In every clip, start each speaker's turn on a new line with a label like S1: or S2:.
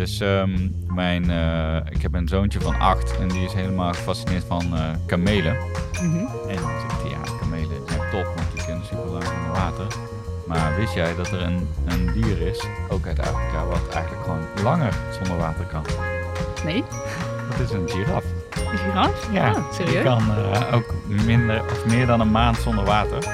S1: Dus ehm, mijn, eh, ik heb een zoontje van acht en die is helemaal gefascineerd van eh, kamelen.
S2: Mhm.
S1: En dan zegt hij, ja, kamelen zijn top, want die kunnen super lang onder water. Maar wist jij dat er een, een dier is, ook uit Afrika, wat eigenlijk gewoon langer zonder water kan?
S2: Nee?
S1: Dat is een giraf.
S2: Een giraf?
S1: Ja,
S2: Oh,
S1: die
S2: serieus?
S1: kan eh, ook minder of meer dan een maand zonder water.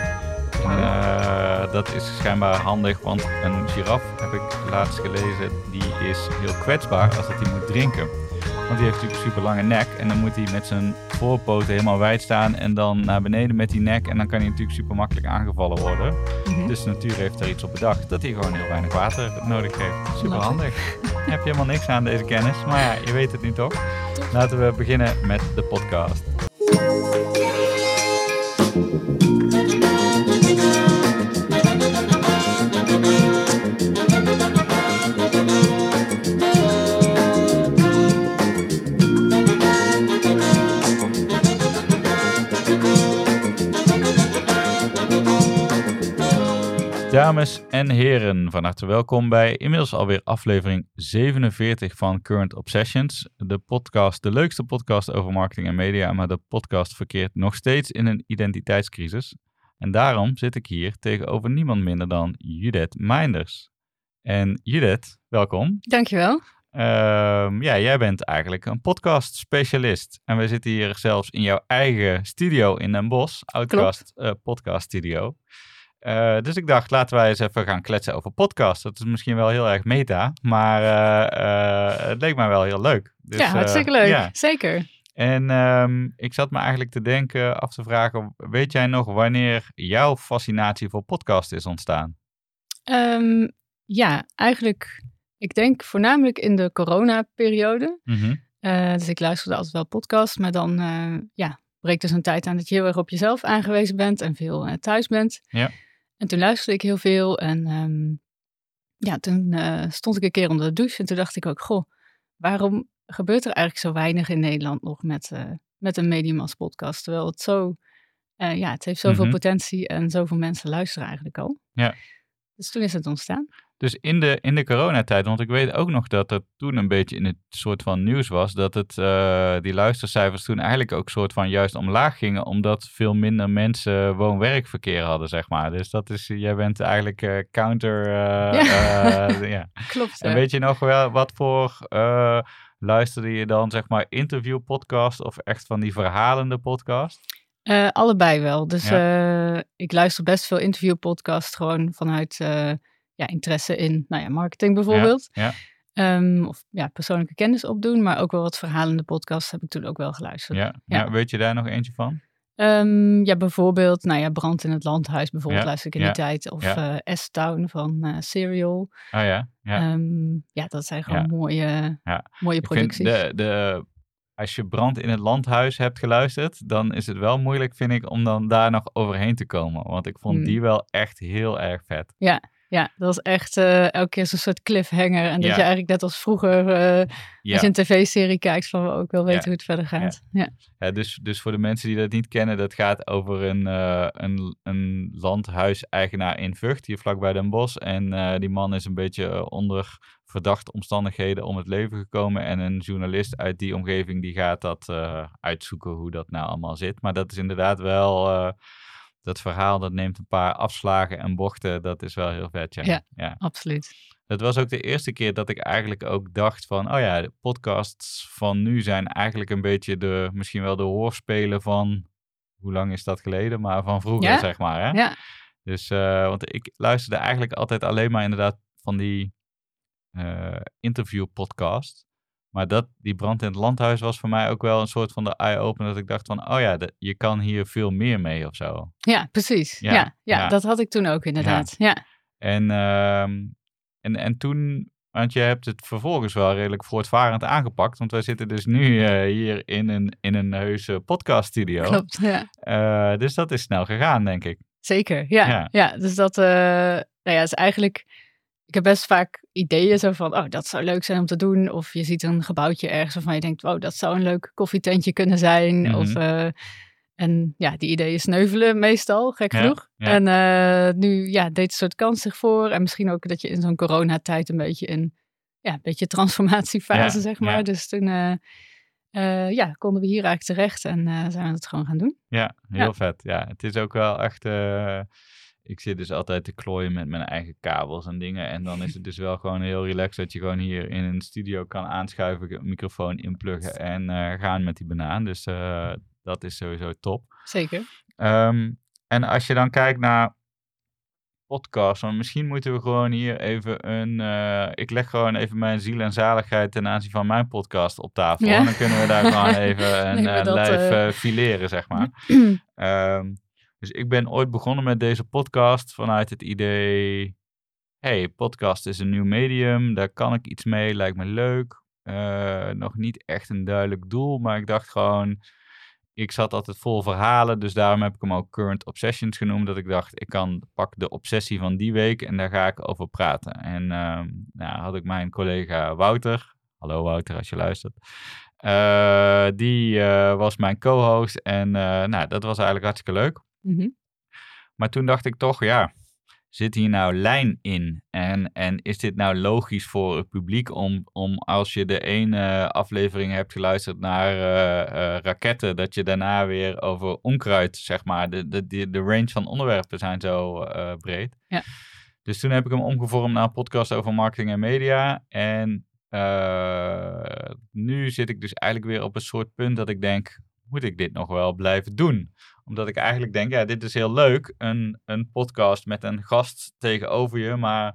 S1: En eh, dat is schijnbaar handig, want een giraf, heb ik laatst gelezen, die is heel kwetsbaar als dat hij moet drinken. Want die heeft natuurlijk een super lange nek en dan moet hij met zijn voorpoten helemaal wijd staan en dan naar beneden met die nek en dan kan hij natuurlijk super makkelijk aangevallen worden.
S2: Mhm.
S1: Dus de natuur heeft er iets op bedacht dat hij gewoon heel weinig water nodig heeft. Super handig. heb je helemaal niks aan deze kennis, maar ja, je weet het nu toch. Laten we beginnen met de podcast. Dames en heren, van harte welkom bij inmiddels alweer aflevering 47 van Current Obsessions. De podcast, de leukste podcast over marketing en media, maar de podcast verkeert nog steeds in een identiteitscrisis. En daarom zit ik hier tegenover niemand minder dan Judith Meinders. En Judith, welkom.
S2: Dankjewel.
S1: Ehm, ja, jij bent eigenlijk een podcast specialist. En we zitten hier zelfs in jouw eigen studio in Den Bosch, Outcast eh, Podcast Studio. Eh, dus ik dacht, laten wij eens even gaan kletsen over podcast. Dat is misschien wel heel erg meta, maar eh, eh, het leek mij wel heel leuk. Dus,
S2: ja, hartstikke leuk.
S1: ja.
S2: Zeker.
S1: En ehm, ik zat me eigenlijk te denken, af te vragen, weet jij nog wanneer jouw fascinatie voor podcast is ontstaan?
S2: Ehm, ja, eigenlijk, ik denk voornamelijk in de coronaperiode. Eh dus ik luisterde altijd wel podcasts, maar dan ja, breekt dus een tijd aan dat je heel erg op jezelf aangewezen bent en veel thuis bent.
S1: Ja.
S2: En toen luisterde ik heel veel en ehm, ja, toen eh, stond ik een keer onder de douche en toen dacht ik ook, goh, waarom gebeurt er eigenlijk zo weinig in Nederland nog met, eh, met een medium als podcast? Terwijl het zo, eh, ja, het heeft zoveel
S1: Mhm.
S2: potentie en zoveel mensen luisteren eigenlijk al.
S1: Ja.
S2: Dus toen is het ontstaan.
S1: Dus in de, in de coronatijd, want ik weet ook nog dat er toen een beetje in het soort van nieuws was, dat het, eh, die luistercijfers toen eigenlijk ook soort van juist omlaag gingen, omdat veel minder mensen woon-werkverkeer hadden, zeg maar. Dus dat is, jij bent eigenlijk eh, counter, eh,
S2: Ja.
S1: ja.
S2: Klopt.
S1: En weet je nog wel wat voor, luisterde je dan, zeg maar, interviewpodcast of echt van die verhalende podcast?
S2: Allebei wel. Dus ik luister best veel interviewpodcasts gewoon vanuit ja, interesse in nou ja, marketing bijvoorbeeld.
S1: Ja,
S2: Ehm, of ja, persoonlijke kennis opdoen, maar ook wel wat verhalende podcasts heb ik toen ook wel geluisterd.
S1: ja,
S2: Ja.
S1: ja. weet je daar nog eentje van?
S2: Ehm, ja, bijvoorbeeld, nou ja, Brand in het Landhuis bijvoorbeeld
S1: Ja,
S2: luister ik in
S1: ja,
S2: die tijd. Of
S1: ja.
S2: eh S-Town van eh, Serial.
S1: Ah ja, ja.
S2: Ehm, ja, dat zijn gewoon mooie, mooie producties.
S1: de, de, als je Brand in het Landhuis hebt geluisterd, dan is het wel moeilijk, vind ik, om dan daar nog overheen te komen. Want ik vond
S2: Hmm.
S1: die wel echt heel erg vet.
S2: Ja, dat was echt eh, elke keer zo'n soort cliffhanger. En dat
S1: Ja.
S2: je eigenlijk net als vroeger,
S1: Ja,
S2: als je een tv-serie kijkt, van we ook wel weten
S1: Ja.
S2: hoe het verder gaat. Ja.
S1: ja dus, dus voor de mensen die dat niet kennen, dat gaat over een, eh een, een landhuiseigenaar in Vught, hier vlakbij Den Bosch. En die man is een beetje onder verdachte omstandigheden om het leven gekomen. En een journalist uit die omgeving die gaat dat uitzoeken hoe dat nou allemaal zit. Maar dat is inderdaad wel... dat verhaal dat neemt een paar afslagen en bochten. Dat is wel heel vet, ja.
S2: Ja.
S1: ja.
S2: Absoluut.
S1: Dat was ook de eerste keer dat ik eigenlijk ook dacht van... oh ja, de podcasts van nu zijn eigenlijk een beetje de... misschien wel de hoorspelen van... hoe lang is dat geleden? Maar van vroeger,
S2: Ja.
S1: zeg maar. Hè?
S2: Ja,
S1: Dus, eh, want ik luisterde eigenlijk altijd alleen maar inderdaad van die eh interviewpodcast. Maar dat, die brand in het landhuis was voor mij ook wel een soort van de eye-opener. Dat ik dacht van, oh ja, de- je kan hier veel meer mee of zo.
S2: ja precies.
S1: Ja,
S2: Ja, ja,
S1: ja.
S2: dat had ik toen ook inderdaad. Ja,
S1: En, ehm, en, en toen, want je hebt het vervolgens wel redelijk voortvarend aangepakt. Want wij zitten dus nu eh, hier in een, in een heuse podcaststudio.
S2: klopt. Ja.
S1: Eh, dus dat is snel gegaan, denk ik.
S2: Zeker, ja.
S1: Ja.
S2: ja. dus dat eh, nou ja, is eigenlijk... Ik heb best vaak ideeën zo van, oh, dat zou leuk zijn om te doen. Of je ziet een gebouwtje ergens waarvan je denkt, oh, dat zou een leuk koffietentje kunnen zijn.
S1: Mhm.
S2: Of, eh, en ja, die ideeën sneuvelen meestal, gek
S1: Ja,
S2: genoeg.
S1: ja.
S2: En eh, nu ja, deed een soort kans zich voor. En misschien ook dat je in zo'n coronatijd een beetje in ja, een beetje transformatiefase,
S1: Ja,
S2: zeg maar. Dus toen eh, ja, konden we hier eigenlijk terecht en eh, zijn we het gewoon gaan doen.
S1: Ja, heel
S2: Ja.
S1: vet. Ja, het is ook wel echt. Ik zit dus altijd te klooien met mijn eigen kabels en dingen. En dan is het dus wel gewoon heel relaxed dat je gewoon hier in een studio kan aanschuiven, microfoon inpluggen en eh, gaan met die banaan. Dus eh, dat is sowieso top.
S2: Zeker.
S1: Ehm, en als je dan kijkt naar podcasts, want misschien moeten we gewoon hier even een. eh, ik leg gewoon even mijn ziel en zaligheid ten aanzien van mijn podcast op tafel.
S2: Ja.
S1: En dan kunnen we daar gewoon even een lijf
S2: eh,
S1: fileren, zeg maar. Ehm, dus ik ben ooit begonnen met deze podcast vanuit het idee. hey, podcast is een nieuw medium, daar kan ik iets mee, lijkt me leuk. Eh, nog niet echt een duidelijk doel, maar ik dacht gewoon, ik zat altijd vol verhalen, dus daarom heb ik hem ook Current Obsessions genoemd. Dat ik dacht, ik kan pak de obsessie van die week en daar ga ik over praten. En ehm, nou, had ik mijn collega Wouter, hallo Wouter als je luistert, eh, die eh, was mijn co-host en nou, dat was eigenlijk hartstikke leuk.
S2: Mhm.
S1: Maar toen dacht ik toch, ja, zit hier nou lijn in? En, en is dit nou logisch voor het publiek om, om als je de ene aflevering hebt geluisterd naar eh, eh, raketten, dat je daarna weer over onkruid, zeg maar, de, de, de, de range van onderwerpen zijn zo eh, breed.
S2: Ja.
S1: Dus toen heb ik hem omgevormd naar een podcast over marketing en media. En nu zit ik dus eigenlijk weer op een soort punt dat ik denk, moet ik dit nog wel blijven doen? Omdat ik eigenlijk denk, ja, dit is heel leuk, een, een podcast met een gast tegenover je, maar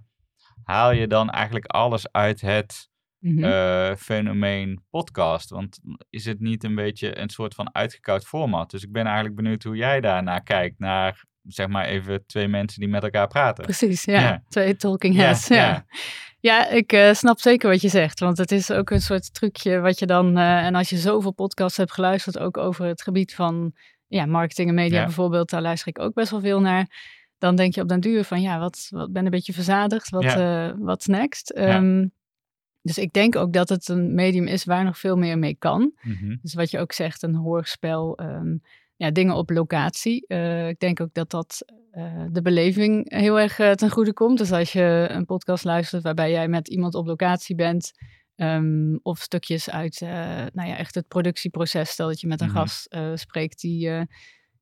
S1: haal je dan eigenlijk alles uit het
S2: Mhm.
S1: eh, fenomeen podcast? Want is het niet een beetje een soort van uitgekoud format? Dus ik ben eigenlijk benieuwd hoe jij daarnaar kijkt, naar zeg maar even twee mensen die met elkaar praten.
S2: Precies, ja.
S1: Ja.
S2: Twee talking heads. Ja,
S1: ja.
S2: ja. ik eh, snap zeker wat je zegt. Want het is ook een soort trucje wat je dan... eh, en als je zoveel podcasts hebt geluisterd, ook over het gebied van ja, marketing en media bijvoorbeeld, daar luister ik ook best wel veel naar. Dan denk je op den duur van, ja, wat, wat ben een beetje verzadigd. Wat what's next? Ehm, Dus ik denk ook dat het een medium is waar nog veel meer mee kan.
S1: Mhm.
S2: Dus wat je ook zegt, een hoorspel, ehm, ja, dingen op locatie. Eh, ik denk ook dat dat eh, de beleving heel erg eh, ten goede komt. Dus als je een podcast luistert waarbij jij met iemand op locatie bent, ehm, of stukjes uit, nou ja, echt het productieproces. Stel dat je met een
S1: Mhm.
S2: gast spreekt die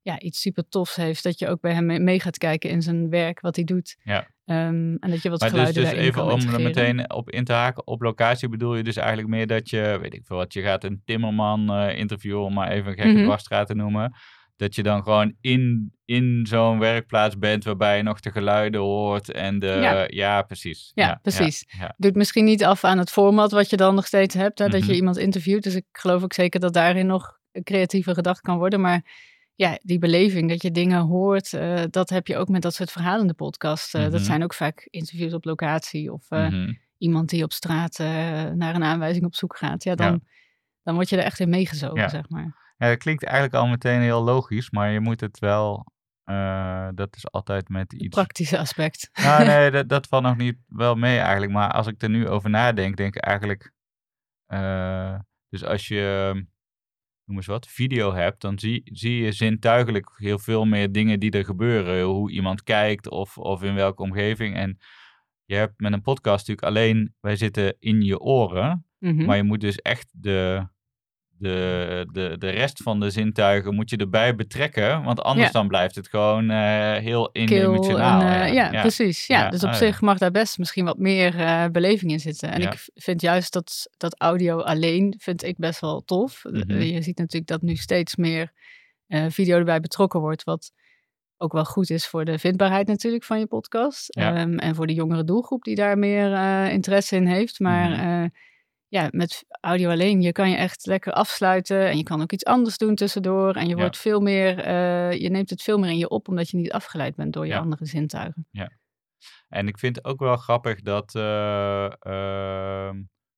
S2: ja, iets super tofs heeft, dat je ook bij hem mee- mee gaat kijken in zijn werk, wat hij doet.
S1: Ja.
S2: Ehm, en dat je wat
S1: Maar dus,
S2: geluiden
S1: dus even om er meteen op in te haken, op locatie bedoel je dus eigenlijk meer dat je, weet ik veel wat, je gaat een timmerman eh, interviewen, om maar even een gekke
S2: Mhm.
S1: dwarsstraat te noemen. Dat je dan gewoon in, in zo'n werkplaats bent waarbij je nog de geluiden hoort en de... Ja,
S2: Ja.
S1: precies.
S2: Ja, precies.
S1: Ja,
S2: doet misschien niet af aan het format wat je dan nog steeds hebt. Hè, Dat
S1: Mhm.
S2: je iemand interviewt. Dus ik geloof ook zeker dat daarin nog creatiever gedacht kan worden. Maar ja, die beleving dat je dingen hoort, eh, dat heb je ook met dat soort verhalende podcasts. Eh,
S1: Mhm.
S2: Dat zijn ook vaak interviews op locatie of eh,
S1: Mhm.
S2: iemand die op straat eh, naar een aanwijzing op zoek gaat. Ja, dan,
S1: Ja.
S2: dan word je er echt in meegezogen,
S1: Ja.
S2: zeg maar.
S1: Ja, dat klinkt eigenlijk al meteen heel logisch, maar je moet het wel, eh, dat is altijd met iets...
S2: Praktische aspect.
S1: Nou, nee, dat, dat valt nog niet wel mee eigenlijk. Maar als ik er nu over nadenk, denk ik eigenlijk... eh, dus als je, noem eens wat, video hebt, dan zie, zie je zintuigelijk heel veel meer dingen die er gebeuren. Hoe iemand kijkt of, of in welke omgeving. En je hebt met een podcast natuurlijk alleen, wij zitten in je oren.
S2: Mhm.
S1: Maar je moet dus echt de, de, de, de rest van de zintuigen moet je erbij betrekken. Want anders
S2: Ja.
S1: dan blijft het gewoon eh, heel
S2: en, eh, ja, precies. Ja,
S1: Ja,
S2: dus op
S1: ah, ja.
S2: zich mag daar best misschien wat meer eh, beleving in zitten. En
S1: Ja.
S2: ik vind juist dat, dat audio alleen vind ik best wel tof.
S1: Mhm.
S2: Je ziet natuurlijk dat nu steeds meer video erbij betrokken wordt, wat ook wel goed is voor de vindbaarheid natuurlijk van je podcast.
S1: Ja.
S2: Ehm, en voor de jongere doelgroep die daar meer interesse in heeft. Maar
S1: Mhm.
S2: Ja, met audio alleen, je kan je echt lekker afsluiten en je kan ook iets anders doen tussendoor. En je
S1: Ja.
S2: wordt veel meer, eh, je neemt het veel meer in je op, omdat je niet afgeleid bent door je
S1: Ja.
S2: andere zintuigen.
S1: En ik vind het ook wel grappig dat, eh ehm,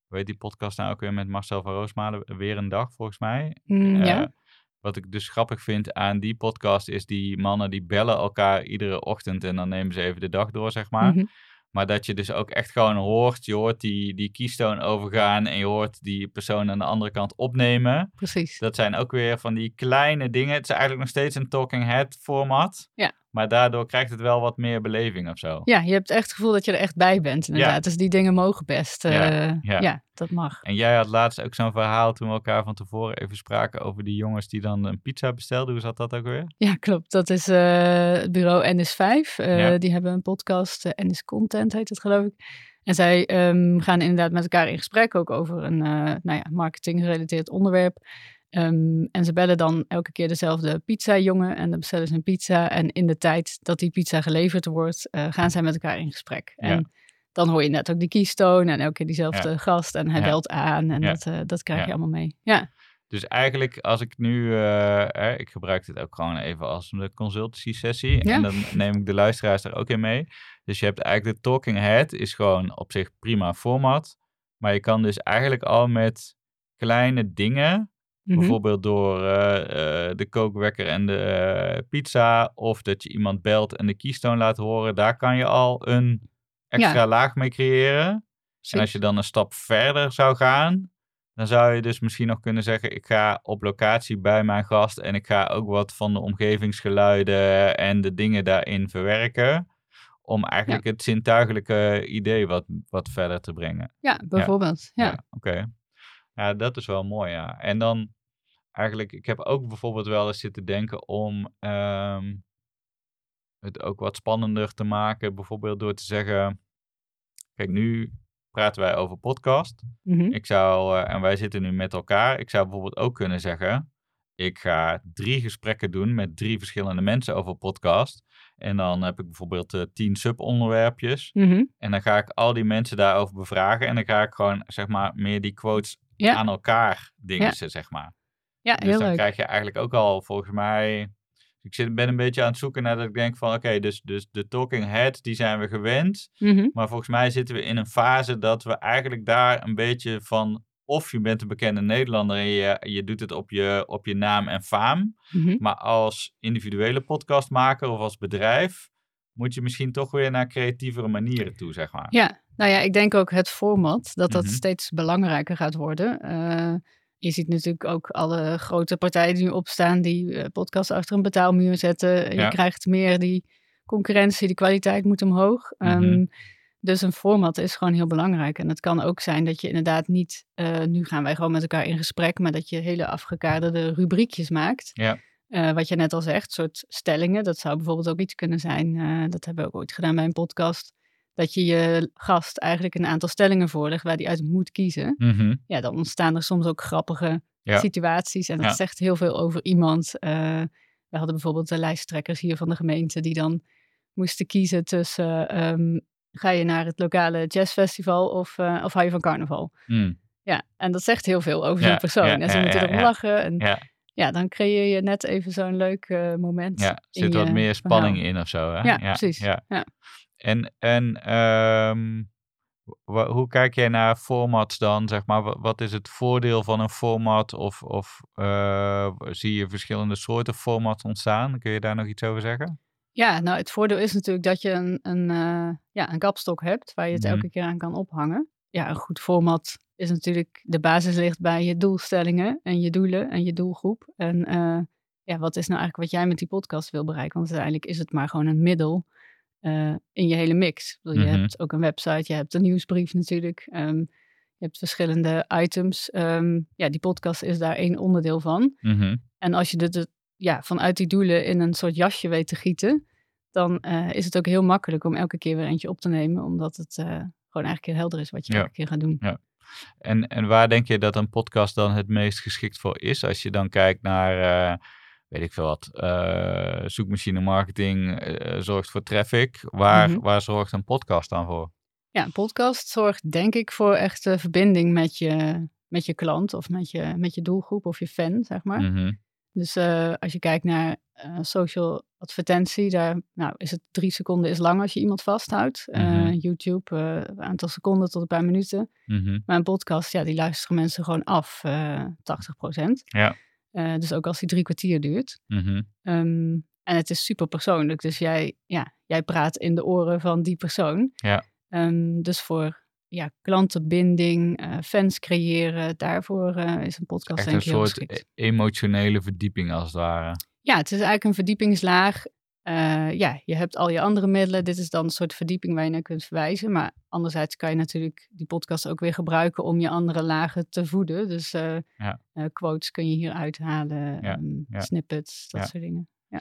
S1: hoe heet die podcast nou ook weer met Marcel van Roosmalen, Weer een Dag volgens mij.
S2: Mm,
S1: Eh,
S2: ja,
S1: Wat ik dus grappig vind aan die podcast is die mannen die bellen elkaar iedere ochtend en dan nemen ze even de dag door, zeg maar.
S2: Mhm.
S1: Maar dat je dus ook echt gewoon hoort, je hoort die, die keystone overgaan en je hoort die persoon aan de andere kant opnemen.
S2: precies.
S1: Dat zijn ook weer van die kleine dingen. Het is eigenlijk nog steeds een talking head format.
S2: Ja.
S1: Maar daardoor krijgt het wel wat meer beleving of zo.
S2: Ja, je hebt echt het gevoel dat je er echt bij bent inderdaad. Dus die dingen mogen best. Uh, ja, ja. dat mag.
S1: En jij had laatst ook zo'n verhaal toen we elkaar van tevoren even spraken over die jongens die dan een pizza bestelden. Hoe zat dat ook weer?
S2: Ja, klopt. Dat is uh, het bureau NS5. Uh, Die hebben een podcast, NS Content heet het geloof ik. En zij um, gaan inderdaad met elkaar in gesprek ook over een nou ja, marketing gerelateerd onderwerp. Um, en ze bellen dan elke keer dezelfde pizza-jongen en dan bestellen ze een pizza. En in de tijd dat die pizza geleverd wordt, uh, gaan zij met elkaar in gesprek. Ja. En dan hoor je net ook die keystone en elke keer diezelfde gast en hij belt aan en dat, uh, dat krijg je allemaal mee. Ja.
S1: Dus eigenlijk als ik nu, uh, ik gebruik dit ook gewoon even als een consultancy sessie en dan neem ik de luisteraars er ook in mee. Dus je hebt eigenlijk de talking head is gewoon op zich prima format, maar je kan dus eigenlijk al met kleine dingen Mhm. Bijvoorbeeld door uh, uh, de kookwekker en de uh, pizza. Of dat je iemand belt en de keystone laat horen. Daar kan je al een extra laag mee creëren. En als je dan een stap verder zou gaan. Dan zou je dus misschien nog kunnen zeggen: Ik ga op locatie bij mijn gast. En ik ga ook wat van de omgevingsgeluiden en de dingen daarin verwerken. Om eigenlijk het zintuigelijke idee wat, wat verder te brengen.
S2: Ja, bijvoorbeeld. Ja.
S1: Oké. Ja, dat is wel mooi, ja. En dan eigenlijk, ik heb ook bijvoorbeeld wel eens zitten denken om ehm, het ook wat spannender te maken. Bijvoorbeeld door te zeggen, kijk, nu praten wij over podcast. Mhm. Ik zou, uh, en wij zitten nu met elkaar. Ik zou bijvoorbeeld ook kunnen zeggen, ik ga drie gesprekken doen met drie verschillende mensen over podcast. En dan heb ik bijvoorbeeld uh, tien subonderwerpjes. Mm En dan ga ik al die mensen daarover bevragen. En dan ga ik gewoon, zeg maar, meer die quotes aan elkaar dingen, zeg maar.
S2: Ja,
S1: dus dan krijg je eigenlijk ook al, volgens mij... Ik zit, ben een beetje aan het zoeken naar dat ik denk van... Oké, dus, dus de talking head, die zijn we gewend. Mhm. Maar volgens mij zitten we in een fase dat we eigenlijk daar een beetje van... Of je bent een bekende Nederlander en je, je doet het op je, op je naam en faam. Mhm. Maar als individuele podcastmaker of als bedrijf moet je misschien toch weer naar creatievere manieren toe, zeg maar.
S2: Ja, nou ja, ik denk ook het format, dat dat mhm. steeds belangrijker gaat worden. Uh, je ziet natuurlijk ook alle grote partijen die nu opstaan, die uh, podcasts achter een betaalmuur zetten. Je krijgt meer die concurrentie, die kwaliteit moet omhoog. Mm dus een format is gewoon heel belangrijk. En het kan ook zijn dat je inderdaad niet, uh, nu gaan wij gewoon met elkaar in gesprek, maar dat je hele afgekaderde rubriekjes maakt.
S1: Ja.
S2: Uh, wat je net al zegt, soort stellingen. Dat zou bijvoorbeeld ook iets kunnen zijn. Uh, dat hebben we ook ooit gedaan bij een podcast. Dat je je gast eigenlijk een aantal stellingen voorlegt waar die uit moet kiezen. Mm Ja, dan ontstaan er soms ook grappige situaties. En dat zegt heel veel over iemand. Uh, we hadden bijvoorbeeld de lijsttrekkers hier van de gemeente die dan moesten kiezen tussen um, ga je naar het lokale jazzfestival of, of hou je van carnaval? Mm. Ja, en dat zegt heel veel over zo'n persoon. en ze moeten erop lachen. En, ja, dan creëer je net even zo'n leuk uh, moment.
S1: Ja, er zit wat meer spanning in of zo. Hè?
S2: Ja, precies. Ja. ja.
S1: En, en um, hoe kijk jij naar formats dan? Zeg maar, wat is het voordeel van een format? Of, of uh, zie je verschillende soorten formats ontstaan? Kun je daar nog iets over zeggen?
S2: Ja, nou het voordeel is natuurlijk dat je een, een, uh, ja, een kapstok hebt waar je het mhm. elke keer aan kan ophangen. Ja, een goed format is natuurlijk, de basis ligt bij je doelstellingen en je doelen en je doelgroep. En uh, ja, wat is nou eigenlijk wat jij met die podcast wil bereiken? Want uiteindelijk is het maar gewoon een middel uh, in je hele mix. Je mm -hmm. hebt ook een website, je hebt een nieuwsbrief natuurlijk. Um, je hebt verschillende items. Um, ja, die podcast is daar één onderdeel van. Mm -hmm. En als je dit ja, vanuit die doelen in een soort jasje weet te gieten, dan uh, is het ook heel makkelijk om elke keer weer eentje op te nemen, omdat het uh, gewoon eigenlijk heel helder is wat je ja. elke keer gaat doen.
S1: Ja. En, en waar denk je dat een podcast dan het meest geschikt voor is? Als je dan kijkt naar, uh, weet ik veel wat, uh, zoekmachine marketing uh, zorgt voor traffic. Waar, mm -hmm. waar zorgt een podcast dan voor?
S2: Ja, een podcast zorgt denk ik voor echt verbinding met je, met je klant of met je, met je doelgroep of je fan, zeg maar. Mm -hmm. Dus uh, als je kijkt naar uh, social advertentie, daar nou, is het drie seconden is lang als je iemand vasthoudt. Mm -hmm. uh, YouTube, een aantal seconden tot een paar minuten. Mm -hmm. Maar een podcast, ja, die luisteren mensen gewoon af, 80 procent.
S1: Ja.
S2: dus ook als die drie kwartier duurt. Mm -hmm. um, en het is super persoonlijk. Dus jij, ja, jij praat in de oren van die persoon.
S1: Ja.
S2: Um, dus voor ja, klantenbinding, uh, fans creëren. Daarvoor uh, is een podcast
S1: Echt
S2: denk ik
S1: een soort e-, emotionele verdieping als het ware.
S2: Ja, het is eigenlijk een verdiepingslaag eh, ja, je hebt al je andere middelen. Dit is dan een soort verdieping waar je naar kunt verwijzen. Maar anderzijds kan je natuurlijk die podcast ook weer gebruiken om je andere lagen te voeden. Dus eh,
S1: Ja.
S2: eh, quotes kun je hier uithalen,
S1: Ja,
S2: ehm,
S1: ja.
S2: snippets, dat soort dingen.
S1: Ja,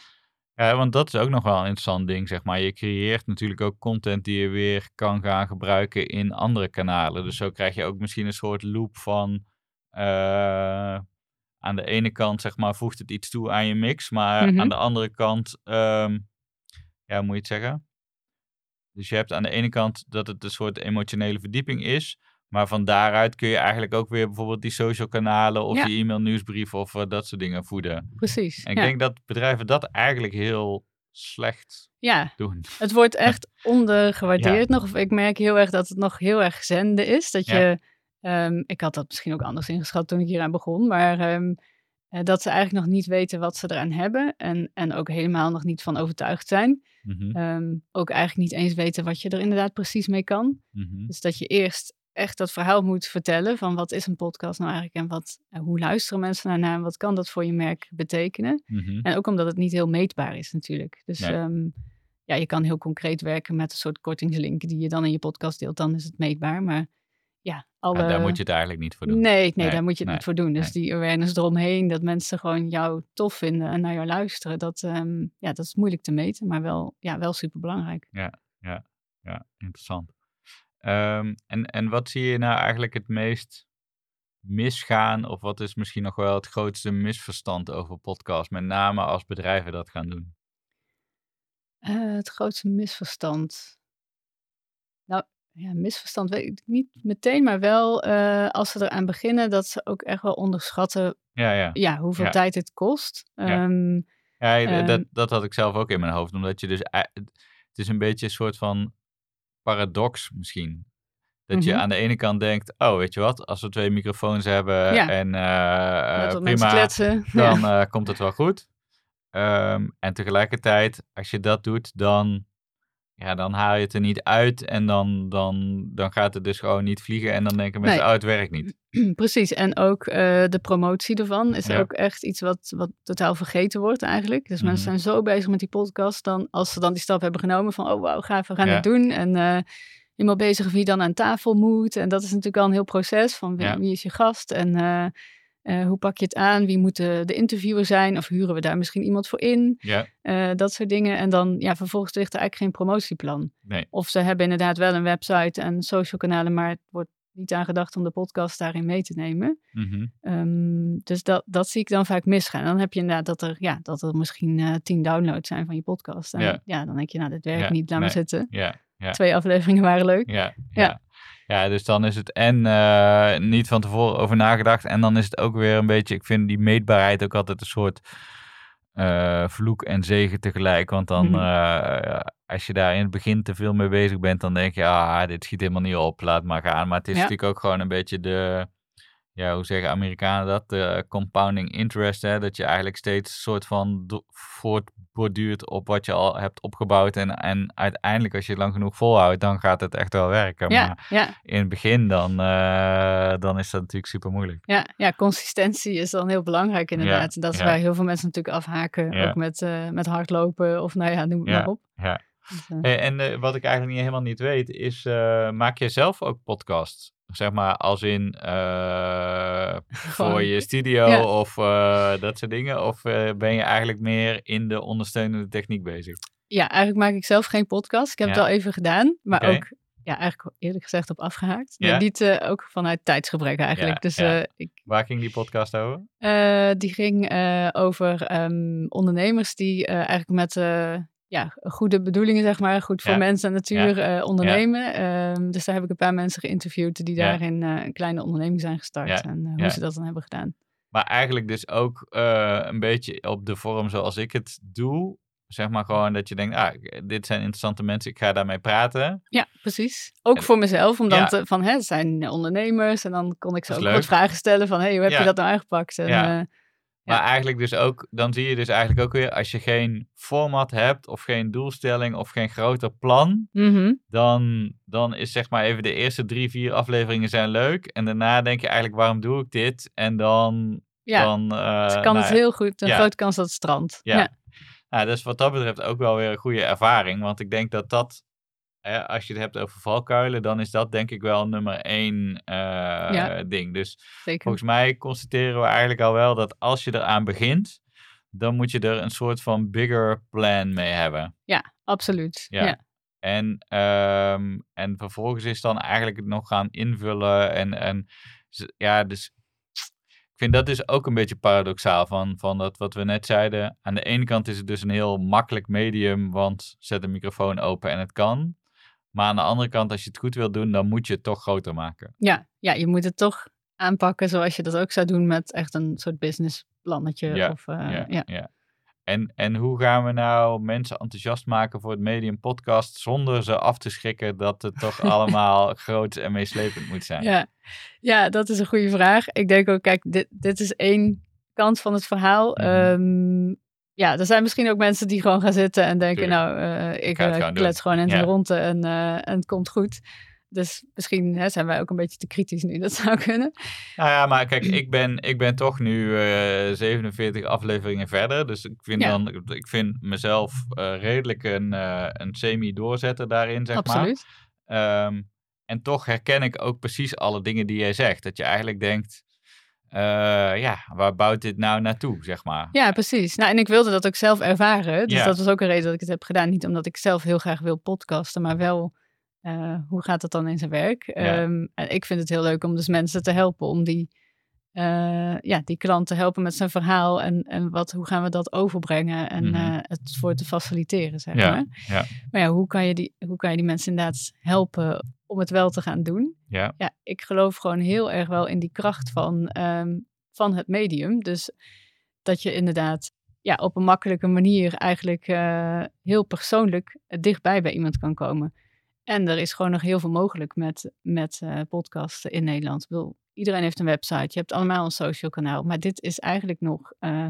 S1: want dat is ook nog wel een interessant ding, zeg maar. Je creëert natuurlijk ook content die je weer kan gaan gebruiken in andere kanalen. Dus zo krijg je ook misschien een soort loop van... eh, aan de ene kant, zeg maar, voegt het iets toe aan je mix. Maar
S2: Mhm.
S1: aan de andere kant, ehm, ja, hoe moet je het zeggen? Dus je hebt aan de ene kant dat het een soort emotionele verdieping is. Maar van daaruit kun je eigenlijk ook weer bijvoorbeeld die social kanalen of
S2: Ja.
S1: die e-mail nieuwsbrief of eh, dat soort dingen voeden.
S2: Precies.
S1: En ik
S2: ja.
S1: denk dat bedrijven dat eigenlijk heel slecht
S2: ja,
S1: doen.
S2: het wordt echt ondergewaardeerd nog. Of ik merk heel erg dat het nog heel erg zenden is. Dat je, ehm, ik had dat misschien ook anders ingeschat toen ik hier aan begon. Maar ehm, eh, dat ze eigenlijk nog niet weten wat ze eraan hebben. En, en ook helemaal nog niet van overtuigd zijn.
S1: Mhm,
S2: Ehm, ook eigenlijk niet eens weten wat je er inderdaad precies mee kan.
S1: mhm.
S2: Dus dat je eerst echt dat verhaal moet vertellen van wat is een podcast nou eigenlijk en wat, eh, hoe luisteren mensen daarnaar en wat kan dat voor je merk betekenen.
S1: Mhm.
S2: En ook omdat het niet heel meetbaar is natuurlijk. Dus
S1: Nee.
S2: ehm, ja, je kan heel concreet werken met een soort kortingslink die je dan in je podcast deelt, dan is het meetbaar. Maar ja, alle...
S1: Ja, daar moet je het eigenlijk niet voor doen.
S2: Nee, nee,
S1: Nee,
S2: daar moet je het
S1: nee,
S2: niet voor doen. Dus die awareness eromheen, dat mensen gewoon jou tof vinden en naar jou luisteren, dat, ehm, ja, dat is moeilijk te meten, maar wel, ja, wel super belangrijk.
S1: Ja, interessant. Ehm, en, en wat zie je nou eigenlijk het meest misgaan? Of wat is misschien nog wel het grootste misverstand over podcast? Met name als bedrijven dat gaan doen.
S2: Eh, het grootste misverstand. Nou, ja, misverstand weet ik niet meteen, maar wel eh, als ze eraan beginnen, dat ze ook echt wel onderschatten
S1: Ja, ja.
S2: ja, hoeveel
S1: Ja.
S2: tijd het kost.
S1: Ja.
S2: Ehm,
S1: Ja, d-
S2: Ehm.
S1: dat, dat had ik zelf ook in mijn hoofd. Omdat je dus... Het is een beetje een soort van paradox misschien. Dat je
S2: Mhm.
S1: aan de ene kant denkt... Oh, weet je wat? Als we twee microfoons hebben
S2: Ja.
S1: en
S2: mensen
S1: prima... dan eh, komt het wel goed. Ehm, en tegelijkertijd, als je dat doet, dan, ja, dan haal je het er niet uit. En dan, dan, dan gaat het dus gewoon niet vliegen. En dan denken mensen,
S2: Nee.
S1: oh, het werkt niet.
S2: Precies, en ook eh, de promotie ervan is
S1: Ja.
S2: ook echt iets wat, wat totaal vergeten wordt eigenlijk. Dus
S1: Mhm.
S2: mensen zijn zo bezig met die podcast, dan, als ze dan die stap hebben genomen van, oh wauw, gaaf, we gaan
S1: Ja.
S2: het doen. En eh helemaal bezig wie dan aan tafel moet. En dat is natuurlijk al een heel proces van wie,
S1: Ja.
S2: wie is je gast en eh, eh, hoe pak je het aan, wie moet de, interviewer zijn of huren we daar misschien iemand voor in.
S1: Ja,
S2: Eh, dat soort dingen. En dan, ja, vervolgens ligt er eigenlijk geen promotieplan.
S1: nee.
S2: Of ze hebben inderdaad wel een website en social kanalen, maar het wordt niet aan gedacht om de podcast daarin mee te nemen.
S1: Mhm.
S2: Ehm, dus dat, dat zie ik dan vaak misgaan. Dan heb je inderdaad dat er, ja, dat er misschien eh, tien downloads zijn van je podcast. En
S1: Ja.
S2: ja, dan denk je, nou, dit werkt
S1: Ja,
S2: niet, laat maar zitten.
S1: Ja,
S2: Twee afleveringen waren leuk.
S1: ja,
S2: Ja.
S1: Ja. Ja, dus dan is het en eh, niet van tevoren over nagedacht. En dan is het ook weer een beetje, ik vind die meetbaarheid ook altijd een soort eh, vloek en zegen tegelijk. Want dan,
S2: Mhm.
S1: eh, als je daar in het begin te veel mee bezig bent, dan denk je, ah, dit schiet helemaal niet op, laat maar gaan. Maar het is
S2: Ja.
S1: natuurlijk ook gewoon een beetje de, ja, hoe zeggen Amerikanen dat? De compounding interest, hè? Dat je eigenlijk steeds een soort van voortborduurt op wat je al hebt opgebouwd. En, en uiteindelijk, als je het lang genoeg volhoudt, dan gaat het echt wel werken.
S2: Ja,
S1: Maar
S2: ja,
S1: in het begin, dan, eh, dan is dat natuurlijk super moeilijk.
S2: ja, ja, consistentie is dan heel belangrijk inderdaad. En dat is
S1: ja.
S2: waar heel veel mensen natuurlijk afhaken.
S1: Ja.
S2: Ook met, eh, met hardlopen of nou ja, noem het
S1: Ja,
S2: maar op.
S1: ja.
S2: Dus, eh,
S1: en eh, wat ik eigenlijk niet, helemaal niet weet, is eh, maak je zelf ook podcasts? Zeg maar als in voor je studio
S2: Ja.
S1: of dat soort dingen? Of ben je eigenlijk meer in de ondersteunende techniek bezig?
S2: Ja, eigenlijk maak ik zelf geen podcast. Ik heb
S1: Ja.
S2: het al even gedaan, maar ook ja, eigenlijk eerlijk gezegd op afgehaakt.
S1: Ja?
S2: Maar niet ook vanuit tijdsgebrek eigenlijk. Dus ik,
S1: Waar ging die podcast over?
S2: die ging over ehm, ondernemers die eigenlijk met ja, goede bedoelingen, zeg maar, goed voor
S1: Ja.
S2: mensen en natuur eh, ondernemen. Ehm, dus daar heb ik een paar mensen geïnterviewd die daarin eh, een kleine onderneming zijn gestart en eh, hoe ze dat dan hebben gedaan.
S1: Maar eigenlijk dus ook een beetje op de vorm zoals ik het doe. Zeg maar gewoon dat je denkt, ah, dit zijn interessante mensen, ik ga daarmee praten.
S2: Ja, precies. Ook
S1: En-
S2: voor mezelf, omdat van, hè, het zijn ondernemers. En dan kon ik ze ook wat vragen stellen van, hey, hoe heb je dat nou aangepakt? En.
S1: Maar eigenlijk dus ook, dan zie je dus eigenlijk ook weer, als je geen format hebt of geen doelstelling of geen groter plan,
S2: mhm.
S1: dan, dan is zeg maar even de eerste drie, vier afleveringen zijn leuk. En daarna denk je eigenlijk, waarom doe ik dit? En dan,
S2: Ja,
S1: dan eh,
S2: dus kan
S1: nou,
S2: het heel goed. Een
S1: ja.
S2: grote kans dat het strandt.
S1: Ja.
S2: Ja.
S1: Nou, dat is wat dat betreft ook wel weer een goede ervaring. Want ik denk dat dat, hè, als je het hebt over valkuilen, dan is dat denk ik wel nummer één eh, ding. Dus
S2: Zeker.
S1: volgens mij constateren we eigenlijk al wel dat als je eraan begint, dan moet je er een soort van bigger plan mee hebben.
S2: Ja, absoluut.
S1: Ja.
S2: Ja.
S1: En, ehm, en vervolgens is dan eigenlijk het nog gaan invullen. En, en ja, dus ik vind dat dus ook een beetje paradoxaal van, van dat wat we net zeiden. Aan de ene kant is het dus een heel makkelijk medium, want zet de microfoon open en het kan. Maar aan de andere kant, als je het goed wilt doen, dan moet je het toch groter maken.
S2: Ja, ja, je moet het toch aanpakken zoals je dat ook zou doen met echt een soort businessplannetje.
S1: Ja,
S2: Of, eh,
S1: ja,
S2: ja.
S1: ja. En, en hoe gaan we nou mensen enthousiast maken voor het medium podcast zonder ze af te schrikken dat het toch allemaal groot en meeslepend moet zijn?
S2: Ja. ja, dat is een goede vraag. Ik denk ook, kijk, dit, dit is één kant van het verhaal. Ehm, ja, er zijn misschien ook mensen die gewoon gaan zitten en denken,
S1: Tuurlijk.
S2: nou, eh, ik eh,
S1: gewoon
S2: klets gewoon in
S1: Ja.
S2: de ronde en, eh, en het komt goed. Dus misschien hè, zijn wij ook een beetje te kritisch nu. Dat zou kunnen.
S1: Nou ja, maar kijk, ik ben, ik ben toch nu eh 47 afleveringen verder. Dus ik vind,
S2: Ja.
S1: dan, ik vind mezelf redelijk een, een semi-doorzetter daarin, zeg
S2: Absoluut.
S1: maar. Ehm, en toch herken ik ook precies alle dingen die jij zegt. Dat je eigenlijk denkt, eh, ja, waar bouwt dit nou naartoe, zeg maar.
S2: Ja, precies. Nou, en ik wilde dat ook zelf ervaren. Dus
S1: Ja.
S2: dat was ook een reden dat ik het heb gedaan. Niet omdat ik zelf heel graag wil podcasten, maar wel eh, hoe gaat het dan in zijn werk? Ehm, en ik vind het heel leuk om dus mensen te helpen, om die, eh, ja, die klant te helpen met zijn verhaal en, en wat, hoe gaan we dat overbrengen en
S1: Mhm.
S2: eh, het voor te faciliteren, zeg
S1: Ja,
S2: maar.
S1: ja.
S2: Maar ja, hoe kan, je die, hoe kan je die mensen inderdaad helpen om het wel te gaan doen?
S1: Ja,
S2: ja, ik geloof gewoon heel erg wel in die kracht van, ehm, van het medium. Dus dat je inderdaad ja, op een makkelijke manier eigenlijk eh, heel persoonlijk dichtbij bij iemand kan komen. En er is gewoon nog heel veel mogelijk met, met podcasten in Nederland. Ik bedoel, iedereen heeft een website, je hebt allemaal een social kanaal. Maar dit is eigenlijk nog, eh,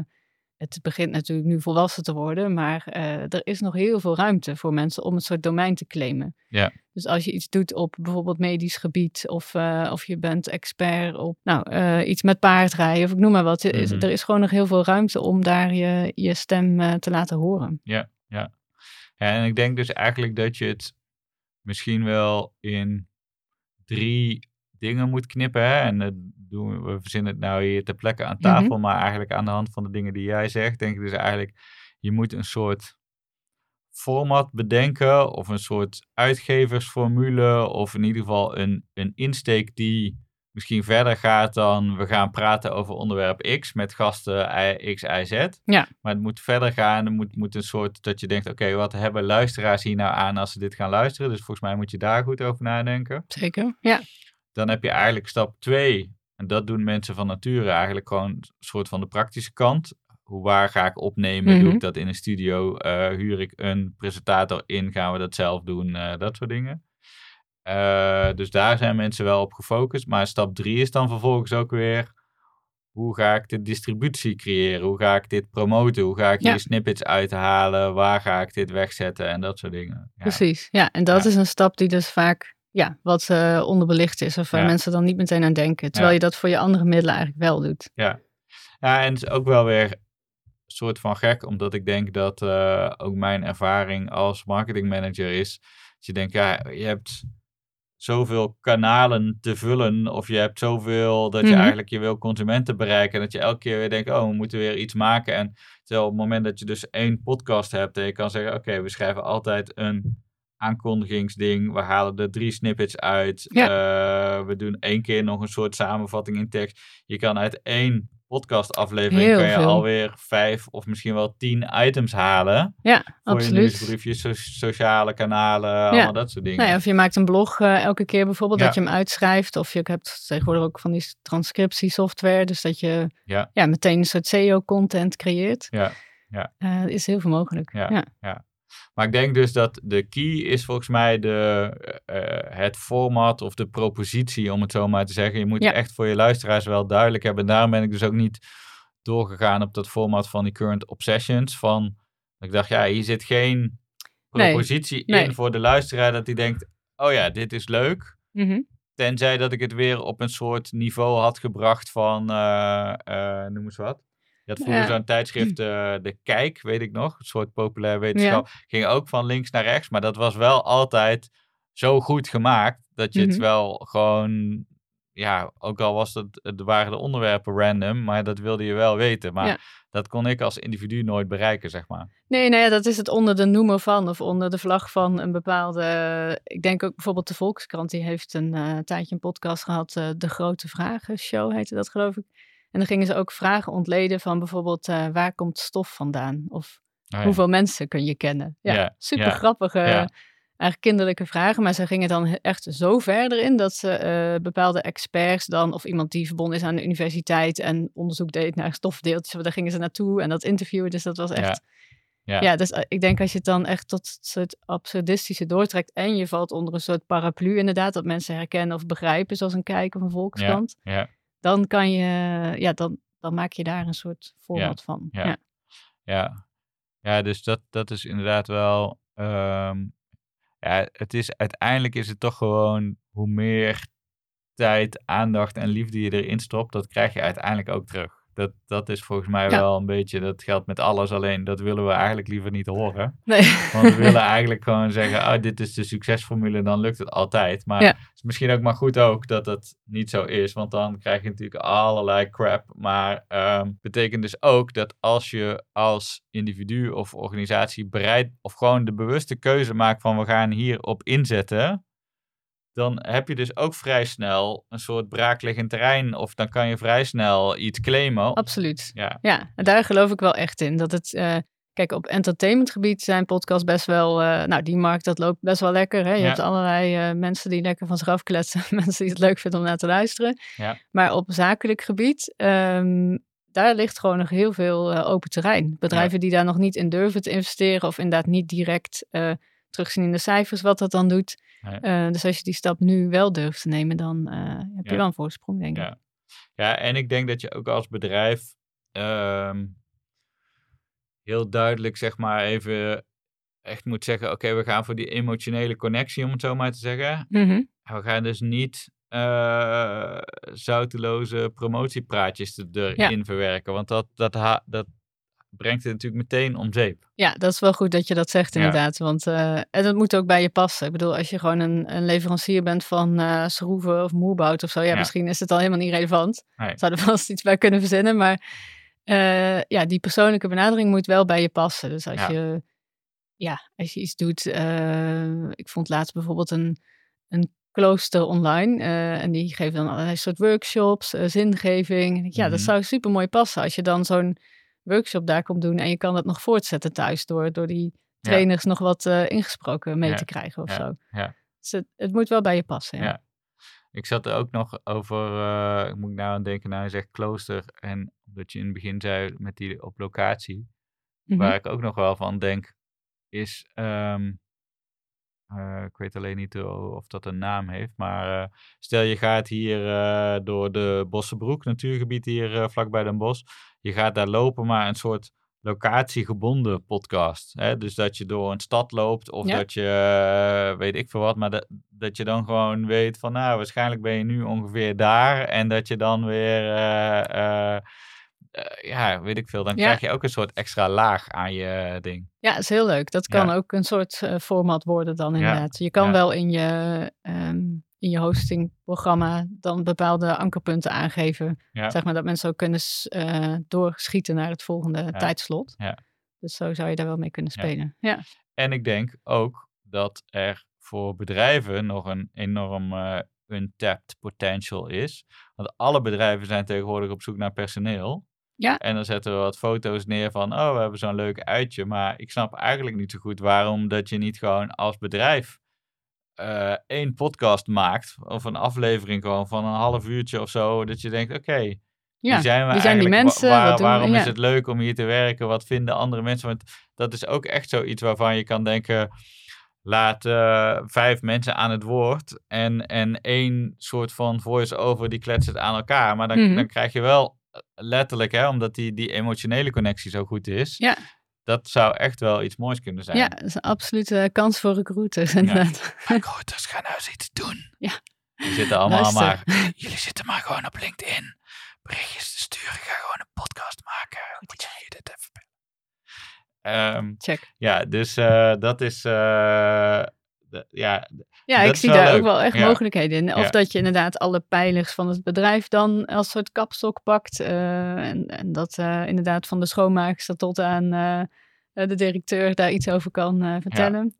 S2: het begint natuurlijk nu volwassen te worden, maar eh, er is nog heel veel ruimte voor mensen om een soort domein te claimen.
S1: Ja.
S2: Dus als je iets doet op bijvoorbeeld medisch gebied of, eh, of je bent expert op nou, iets met paardrijden of ik noem maar wat. Er is-
S1: Mhm.
S2: Er is gewoon nog heel veel ruimte om daar je, je stem te laten horen.
S1: Ja, en ik denk dus eigenlijk dat je het misschien wel in drie dingen moet knippen. Hè? En dat doen we, we verzinnen het nou hier ter plekke aan tafel, maar eigenlijk aan de hand van de dingen die jij zegt, denk ik dus eigenlijk, je moet een soort format bedenken of een soort uitgeversformule of in ieder geval een, een insteek die misschien verder gaat dan we gaan praten over onderwerp X met gasten X, Y, Z.
S2: Ja.
S1: Maar het moet verder gaan. Er moet, moet een soort dat je denkt: oké, wat hebben luisteraars hier nou aan als ze dit gaan luisteren? Dus volgens mij moet je daar goed over nadenken.
S2: Zeker. Ja.
S1: Dan heb je eigenlijk stap 2. En dat doen mensen van nature eigenlijk gewoon een soort van de praktische kant. Hoe waar ga ik opnemen? Doe
S2: Mhm.
S1: ik dat in een studio? Eh, huur ik een presentator in? Gaan we dat zelf doen? Eh, dat soort dingen. Eh, dus daar zijn mensen wel op gefocust. Maar stap 3 is dan vervolgens ook weer. Hoe ga ik de distributie creëren? Hoe ga ik dit promoten? Hoe ga ik
S2: Ja.
S1: hier snippets uithalen? Waar ga ik dit wegzetten? En dat soort dingen. Ja.
S2: Precies. Ja, en dat
S1: Ja.
S2: is een stap die dus vaak ja, wat eh, onderbelicht is of waar
S1: Ja.
S2: mensen dan niet meteen aan denken. Terwijl
S1: Ja.
S2: je dat voor je andere middelen eigenlijk wel doet.
S1: Ja, en het is ook wel weer een soort van gek, omdat ik denk dat eh, ook mijn ervaring als marketingmanager is. Dat je denkt, ja, je hebt zoveel kanalen te vullen, of je hebt zoveel dat je
S2: Mhm.
S1: eigenlijk je wil consumenten bereiken. En dat je elke keer weer denkt, oh, we moeten weer iets maken. En terwijl op het moment dat je dus één podcast hebt en je kan zeggen, oké, we schrijven altijd een aankondigingsding. We halen er drie snippets uit. Eh, we doen één keer nog een soort samenvatting in tekst. Je kan uit één podcastaflevering kan je
S2: veel.
S1: alweer vijf of misschien wel tien items halen.
S2: Ja,
S1: Voor je nieuwsbriefjes, so- sociale kanalen, allemaal dat soort dingen.
S2: Nou ja, of je maakt een blog eh, elke keer bijvoorbeeld,
S1: Ja.
S2: dat je hem uitschrijft. Of je hebt tegenwoordig ook van die transcriptiesoftware. Dus dat je
S1: Ja.
S2: meteen een soort SEO-content creëert.
S1: Ja, ja.
S2: Eh, is heel veel mogelijk.
S1: Ja,
S2: Ja.
S1: Maar ik denk dus dat de key is volgens mij de, eh, het format of de propositie, om het zo maar te zeggen. Je moet
S2: Ja.
S1: echt voor je luisteraars wel duidelijk hebben. Daarom ben ik dus ook niet doorgegaan op dat format van die current obsessions. Van, ik dacht, ja, hier zit geen propositie
S2: nee.
S1: in voor de luisteraar dat hij denkt, oh ja, dit is leuk.
S2: Mhm.
S1: Tenzij dat ik het weer op een soort niveau had gebracht van, eh, eh, noem eens wat. Je had vroeger
S2: Ja.
S1: zo'n tijdschrift, eh, De Kijk, weet ik nog. Een soort populair wetenschap. Ging ook van links naar rechts. Maar dat was wel altijd zo goed gemaakt. Dat je het
S2: Mhm.
S1: wel gewoon... Ja, ook al was het, het waren de onderwerpen random. Maar dat wilde je wel weten. Maar
S2: Ja.
S1: dat kon ik als individu nooit bereiken, zeg maar.
S2: Nee, nou ja, dat is het onder de noemer van of onder de vlag van een bepaalde. Ik denk ook bijvoorbeeld de Volkskrant, die heeft een eh, tijdje een podcast gehad, eh, De Grote Vragen Show heette dat, geloof ik. En dan gingen ze ook vragen ontleden van bijvoorbeeld eh, waar komt stof vandaan? Of
S1: Oh ja.
S2: hoeveel mensen kun je kennen? Ja, super grappige, eigenlijk kinderlijke vragen. Maar ze gingen dan echt zo verder in dat ze eh, bepaalde experts dan, of iemand die verbonden is aan de universiteit en onderzoek deed naar stofdeeltjes, daar gingen ze naartoe en dat interviewen. Dus dat was echt.
S1: Ja.
S2: Ja, dus eh, ik denk als je het dan echt tot het soort absurdistische doortrekt en je valt onder een soort paraplu inderdaad, dat mensen herkennen of begrijpen, zoals een kijk of een volkskrant,
S1: Ja,
S2: dan kan je, ja, dan, dan maak je daar een soort format van.
S1: ja.
S2: Ja.
S1: Ja, ja dus dat, dat is inderdaad wel. ehm, ja, het is uiteindelijk is het toch gewoon hoe meer tijd, aandacht en liefde je erin stopt, dat krijg je uiteindelijk ook terug. Dat, dat is volgens mij
S2: Ja.
S1: wel een beetje, dat geldt met alles, alleen dat willen we eigenlijk liever niet horen.
S2: Nee.
S1: Want we willen eigenlijk gewoon zeggen, oh, dit is de succesformule, dan lukt het altijd. Maar
S2: Ja.
S1: het is misschien ook maar goed ook dat het niet zo is, want dan krijg je natuurlijk allerlei crap. Maar ehm betekent dus ook dat als je als individu of organisatie bereid, of gewoon de bewuste keuze maakt van we gaan hierop inzetten, dan heb je dus ook vrij snel een soort braakliggend terrein, of dan kan je vrij snel iets claimen.
S2: Absoluut.
S1: Ja,
S2: Ja, en daar geloof ik wel echt in. Dat het, eh, kijk, op entertainmentgebied zijn podcasts best wel, eh, nou, die markt, dat loopt best wel lekker. Hè? Je
S1: Ja.
S2: hebt allerlei eh, mensen die lekker van zich afkletsen, mensen die het leuk vinden om naar te luisteren.
S1: Ja.
S2: Maar op zakelijk gebied, ehm, daar ligt gewoon nog heel veel open terrein. Bedrijven die daar nog niet in durven te investeren of inderdaad niet direct terugzien in de cijfers wat dat dan doet.
S1: Nee.
S2: Eh, dus als je die stap nu wel durft te nemen, dan eh, heb je
S1: Ja.
S2: wel een voorsprong, denk ik.
S1: Ja. Ja, en ik denk dat je ook als bedrijf ehm, heel duidelijk, zeg maar, even echt moet zeggen: oké, we gaan voor die emotionele connectie, om het zo maar te zeggen.
S2: Mhm.
S1: We gaan dus niet eh zouteloze promotiepraatjes er- erin verwerken, want dat, dat, dat brengt het natuurlijk meteen om zeep.
S2: Ja, dat is wel goed dat je dat zegt
S1: Ja.
S2: inderdaad. Want eh, en dat moet ook bij je passen. Ik bedoel, als je gewoon een, een leverancier bent van eh schroeven of moerbout of zo. Ja,
S1: Ja.
S2: misschien is het al helemaal niet relevant.
S1: Nee.
S2: Zou er vast iets bij kunnen verzinnen. Maar eh, ja, die persoonlijke benadering moet wel bij je passen. Dus als
S1: Ja.
S2: je, ja, als je iets doet. ik vond laatst bijvoorbeeld een, een klooster online. en die geven dan allerlei soort workshops, zingeving. Ja, dat
S1: Mhm.
S2: zou super mooi passen. Als je dan zo'n workshop daar komt doen en je kan dat nog voortzetten thuis door, door die
S1: Ja.
S2: trainers nog wat eh, ingesproken mee
S1: Ja.
S2: te krijgen of
S1: Ja.
S2: zo.
S1: Ja.
S2: Dus het, het moet wel bij je passen. Ja.
S1: Ja. Ik zat er ook nog over, eh, moet ik nou aan denken, nou je zegt klooster en dat je in het begin zei met die op locatie.
S2: Mhm.
S1: Waar ik ook nog wel van denk, is, ehm, eh, ik weet alleen niet of dat een naam heeft, maar stel je gaat hier door de Bossenbroek, natuurgebied hier vlakbij Den Bosch. Je gaat daar lopen, maar een soort locatiegebonden podcast. Hè? Dus dat je door een stad loopt of
S2: Ja.
S1: dat je, eh, weet ik veel wat, maar dat, dat je dan gewoon weet van, nou, waarschijnlijk ben je nu ongeveer daar en dat je dan weer... eh, eh, ja, weet ik veel. Dan
S2: Ja.
S1: krijg je ook een soort extra laag aan je ding.
S2: Ja, is heel leuk. Dat kan
S1: Ja.
S2: ook een soort format worden dan inderdaad. Je kan wel in je, ehm, in je hostingprogramma dan bepaalde ankerpunten aangeven.
S1: Ja.
S2: Zeg maar dat mensen ook kunnen eh, doorschieten naar het volgende tijdslot.
S1: Ja.
S2: Dus zo zou je daar wel mee kunnen spelen. Ja,
S1: En ik denk ook dat er voor bedrijven nog een enorm eh, untapped potential is. Want alle bedrijven zijn tegenwoordig op zoek naar personeel.
S2: Ja.
S1: En dan zetten we wat foto's neer van, oh, we hebben zo'n leuk uitje. Maar ik snap eigenlijk niet zo goed waarom dat je niet gewoon als bedrijf eh, één podcast maakt. Of een aflevering gewoon van een half uurtje of zo. Dat je denkt, oké,
S2: ja.
S1: wie zijn we
S2: wie zijn die?
S1: Wa-
S2: mensen?
S1: waar-
S2: we?
S1: waarom is het leuk om hier te werken? Wat vinden andere mensen? Want dat is ook echt zoiets waarvan je kan denken... Laat eh, vijf mensen aan het woord en, en één soort van voice-over die kletst het aan elkaar. Maar dan,
S2: Mhm.
S1: dan krijg je wel eh, letterlijk, hè, omdat die, die emotionele connectie zo goed is.
S2: Ja.
S1: Dat zou echt wel iets moois kunnen zijn.
S2: Ja, dat is een absolute kans voor recruiters inderdaad.
S1: Maar goed, dus ga nou eens iets doen.
S2: Ja.
S1: Die zitten allemaal maar... Jullie zitten maar gewoon op LinkedIn. Berichtjes te sturen. Ga gewoon een podcast maken. Ehm,
S2: Check.
S1: ja, dus eh, dat is... eh, ja,
S2: Ja,
S1: Dat
S2: ik zie daar
S1: leuk.
S2: ook wel echt
S1: Ja.
S2: mogelijkheden in. Of
S1: Ja.
S2: dat je inderdaad alle pijlers van het bedrijf dan als soort kapstok pakt. eh, en, en dat eh, inderdaad van de schoonmaakster tot aan eh, de directeur daar iets over kan eh, vertellen.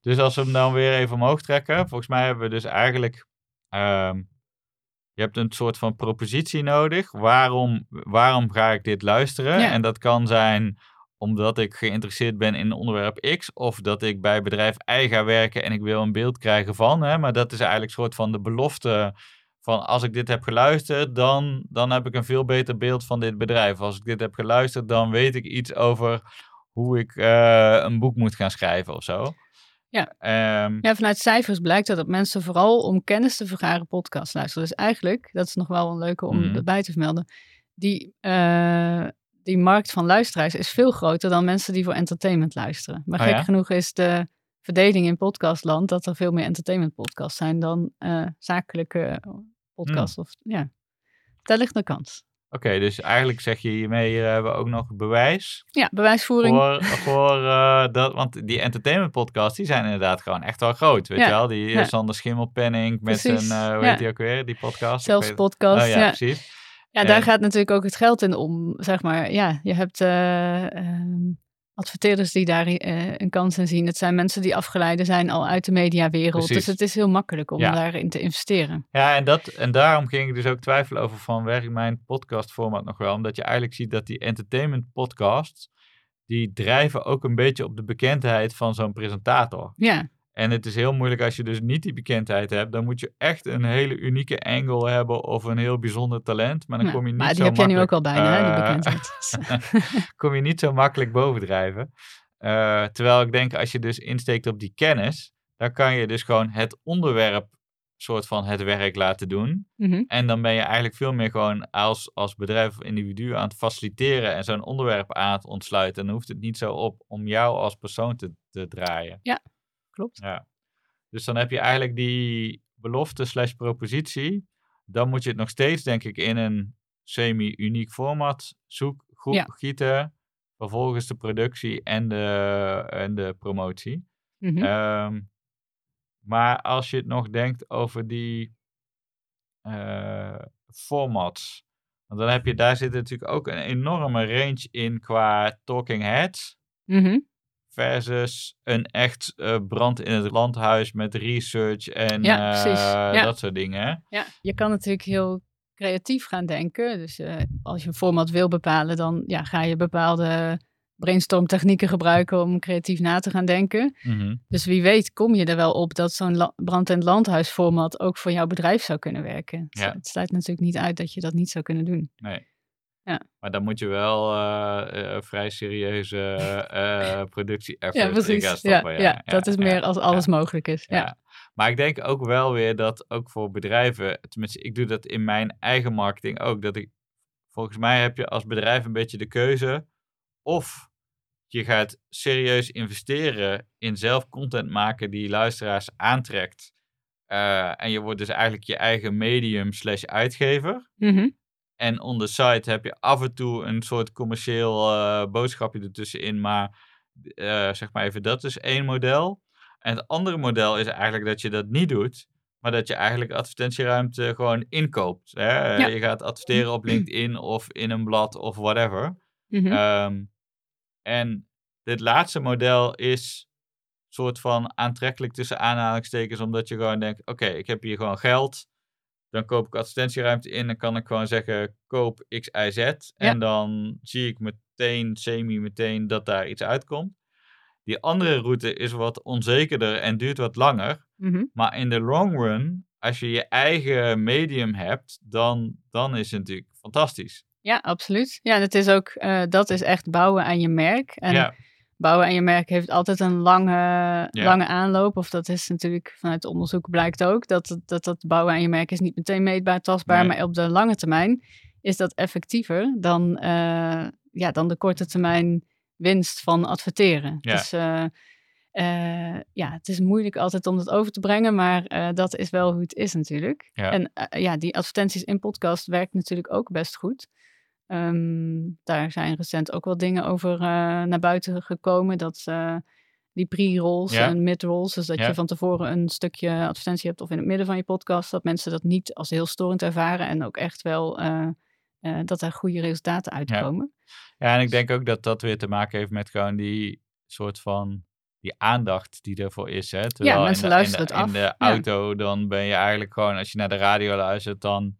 S1: Dus als we hem dan weer even omhoog trekken, volgens mij hebben we dus eigenlijk. ehm, je hebt een soort van propositie nodig. Waarom, waarom ga ik dit luisteren?
S2: Ja.
S1: En dat kan zijn omdat ik geïnteresseerd ben in onderwerp X. Of dat ik bij bedrijf Y ga werken en ik wil een beeld krijgen van. Hè? Maar dat is eigenlijk een soort van de belofte. Van als ik dit heb geluisterd, dan, dan heb ik een veel beter beeld van dit bedrijf. Als ik dit heb geluisterd, dan weet ik iets over hoe ik eh, een boek moet gaan schrijven of zo.
S2: Ja.
S1: Ehm,
S2: Ja, vanuit cijfers blijkt dat, dat mensen vooral om kennis te vergaren podcast luisteren. Dus eigenlijk, dat is nog wel een leuke om
S1: Mhm.
S2: erbij te vermelden, die, eh, die markt van luisteraars is veel groter dan mensen die voor entertainment luisteren. Maar
S1: Oh
S2: gek
S1: ja?
S2: genoeg is de verdeling in podcastland dat er veel meer entertainment podcasts zijn dan eh, zakelijke podcasts.
S1: Hmm.
S2: Of, ja, daar ligt een kans.
S1: Oké, dus eigenlijk zeg je hiermee, hier hebben we ook nog bewijs
S2: Ja, bewijsvoering.
S1: voor, voor eh, dat, want die entertainment podcasts, die zijn inderdaad gewoon echt wel groot, weet
S2: Ja,
S1: je wel? Die
S2: ja.
S1: Sander Schimmelpenning met
S2: Precies,
S1: zijn, eh hoe heet die ook weer, die podcast?
S2: Zelfs podcast.
S1: Oh ja,
S2: ja.
S1: precies.
S2: Ja, daar
S1: En-
S2: gaat natuurlijk ook het geld in om, zeg maar. Ja, je hebt eh, ehm, adverteerders die daar eh, een kans in zien. Het zijn mensen die afgeleiden zijn al uit de mediawereld.
S1: Precies.
S2: Dus het is heel makkelijk om
S1: Ja.
S2: daarin te investeren.
S1: Ja, en, dat, en daarom ging ik dus ook twijfelen over van werkt mijn podcastformat nog wel? Omdat je eigenlijk ziet dat die entertainment podcasts, die drijven ook een beetje op de bekendheid van zo'n presentator.
S2: Ja,
S1: En het is heel moeilijk als je dus niet die bekendheid hebt. Dan moet je echt een hele unieke angle hebben of een heel bijzonder talent. Maar dan
S2: Ja,
S1: kom je niet
S2: maar die
S1: zo
S2: heb jij nu ook
S1: makkelijk,
S2: al bijna, die
S1: eh,
S2: bekendheid.
S1: kom je niet zo makkelijk bovendrijven. Eh, terwijl ik denk, als je dus insteekt op die kennis, dan kan je dus gewoon het onderwerp soort van het werk laten doen.
S2: Mhm.
S1: En dan ben je eigenlijk veel meer gewoon als, als bedrijf of individu aan het faciliteren en zo'n onderwerp aan het ontsluiten. En dan hoeft het niet zo op om jou als persoon te, te draaien.
S2: Klopt.
S1: Ja. Dus dan heb je eigenlijk die belofte slash propositie. Dan moet je het nog steeds, denk ik, in een semi-uniek format zoek, goed
S2: Ja.
S1: gieten. Vervolgens de productie en de, en de promotie.
S2: Mhm.
S1: Ehm, maar als je het nog denkt over die eh, formats. Want dan heb je, daar zit natuurlijk ook een enorme range in qua talking heads.
S2: Mhm.
S1: Versus een echt eh, brand in het landhuis met research en
S2: Ja,
S1: eh.
S2: Ja.
S1: dat soort dingen.
S2: Ja, je kan natuurlijk heel creatief gaan denken. Dus eh, als je een format wil bepalen, dan ja, ga je bepaalde brainstormtechnieken gebruiken om creatief na te gaan denken.
S1: Mhm.
S2: Dus wie weet kom je er wel op dat zo'n brand- en landhuisformat ook voor jouw bedrijf zou kunnen werken.
S1: Ja.
S2: Het sluit natuurlijk niet uit dat je dat niet zou kunnen doen.
S1: Nee.
S2: Ja.
S1: Maar dan moet je wel eh, vrij serieuze eh productie-effort
S2: Ja,
S1: in gaan.
S2: Ja, ja, dat is meer als alles mogelijk is.
S1: Ja. Maar ik denk ook wel weer dat ook voor bedrijven, tenminste ik doe dat in mijn eigen marketing ook, dat ik, volgens mij heb je als bedrijf een beetje de keuze of je gaat serieus investeren in zelf content maken die luisteraars aantrekt. en je wordt dus eigenlijk je eigen medium slash uitgever.
S2: Mhm.
S1: En on the site heb je af en toe een soort commercieel eh, boodschapje ertussenin. Maar eh, zeg maar even, dat is één model. En het andere model is eigenlijk dat je dat niet doet. Maar dat je eigenlijk advertentieruimte gewoon inkoopt. Hè?
S2: Ja.
S1: Je gaat adverteren op LinkedIn of in een blad of whatever.
S2: Mhm.
S1: Ehm, en dit laatste model is soort van aantrekkelijk tussen aanhalingstekens, omdat je gewoon denkt: oké, ik heb hier gewoon geld. Dan koop ik advertentieruimte in. Dan kan ik gewoon zeggen: koop X, Y, Z. En dan zie ik meteen, semi-meteen, dat daar iets uitkomt. Die andere route is wat onzekerder en duurt wat langer.
S2: Mhm.
S1: Maar in de long run, als je je eigen medium hebt, dan, dan is het natuurlijk fantastisch.
S2: Ja, absoluut. Ja, en het is ook, eh, dat is echt bouwen aan je merk. En
S1: ja,
S2: bouwen aan je merk heeft altijd een lange, lange aanloop. Of dat is natuurlijk vanuit onderzoek blijkt ook. Dat, dat dat bouwen aan je merk is niet meteen meetbaar, tastbaar.
S1: Nee.
S2: Maar op de lange termijn is dat effectiever dan, eh, ja, dan de korte termijn winst van adverteren.
S1: Ja.
S2: Dus eh, eh, ja, het is moeilijk altijd om dat over te brengen. Maar dat is wel hoe het is natuurlijk.
S1: Ja.
S2: En ja, die advertenties in podcast werkt natuurlijk ook best goed. Ehm, daar zijn recent ook wel dingen over uh, naar buiten gekomen. Dat uh, die pre-rolls
S1: Ja.
S2: en mid-rolls, dus dat
S1: Ja.
S2: je van tevoren een stukje advertentie hebt of in het midden van je podcast, dat mensen dat niet als heel storend ervaren en ook echt wel eh, eh, dat er goede resultaten uitkomen.
S1: Ja, en ik denk ook dat dat weer te maken heeft met gewoon die soort van die aandacht die ervoor is. Hè? Terwijl
S2: mensen
S1: in de,
S2: luisteren
S1: in de,
S2: het
S1: In de
S2: af. Ja.
S1: auto, dan ben je eigenlijk gewoon, als je naar de radio luistert, dan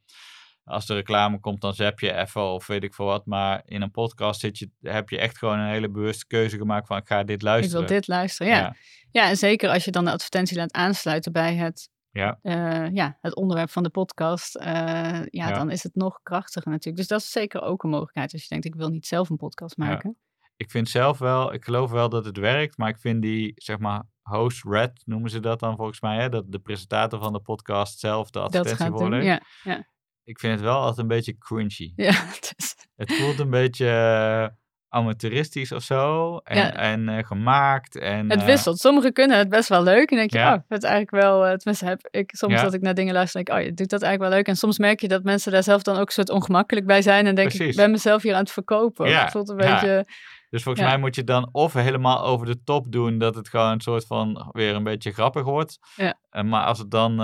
S1: als de reclame komt, dan zap je even of weet ik veel wat. Maar in een podcast zit je, heb je echt gewoon een hele bewuste keuze gemaakt van ik ga dit
S2: Ik
S1: luisteren.
S2: wil dit luisteren, ja. ja.
S1: ja.
S2: en zeker als je dan de advertentie laat aansluiten bij het,
S1: Ja.
S2: eh, ja, het onderwerp van de podcast, eh, ja,
S1: Ja.
S2: dan is het nog krachtiger natuurlijk. Dus dat is zeker ook een mogelijkheid als je denkt, ik wil niet zelf een podcast
S1: Ja.
S2: maken.
S1: Ik vind zelf wel, ik geloof wel dat het werkt, maar ik vind die, zeg maar, host red noemen ze dat dan volgens mij, hè? dat de presentator van de podcast zelf de
S2: Dat
S1: advertentie voorleest.
S2: ja. ja.
S1: Ik vind het wel altijd een beetje cringy.
S2: Ja, het is-
S1: Het voelt een beetje eh, amateuristisch of zo. En,
S2: Ja.
S1: en eh, gemaakt. En,
S2: het
S1: eh,
S2: wisselt. Sommigen kunnen het best wel leuk. En denk je,
S1: Ja.
S2: oh, het is eigenlijk wel... Tenminste, heb ik soms
S1: Ja.
S2: dat ik naar dingen luister, denk ik, oh, je doet dat eigenlijk wel leuk. En soms merk je dat mensen daar zelf dan ook een soort ongemakkelijk bij zijn. En denk ik,
S1: Precies.
S2: ik ben mezelf hier aan het verkopen.
S1: Ja,
S2: Het voelt een beetje...
S1: Dus volgens mij moet je dan of helemaal over de top doen. Dat het gewoon een soort van weer een beetje grappig wordt.
S2: Ja.
S1: Maar als het dan...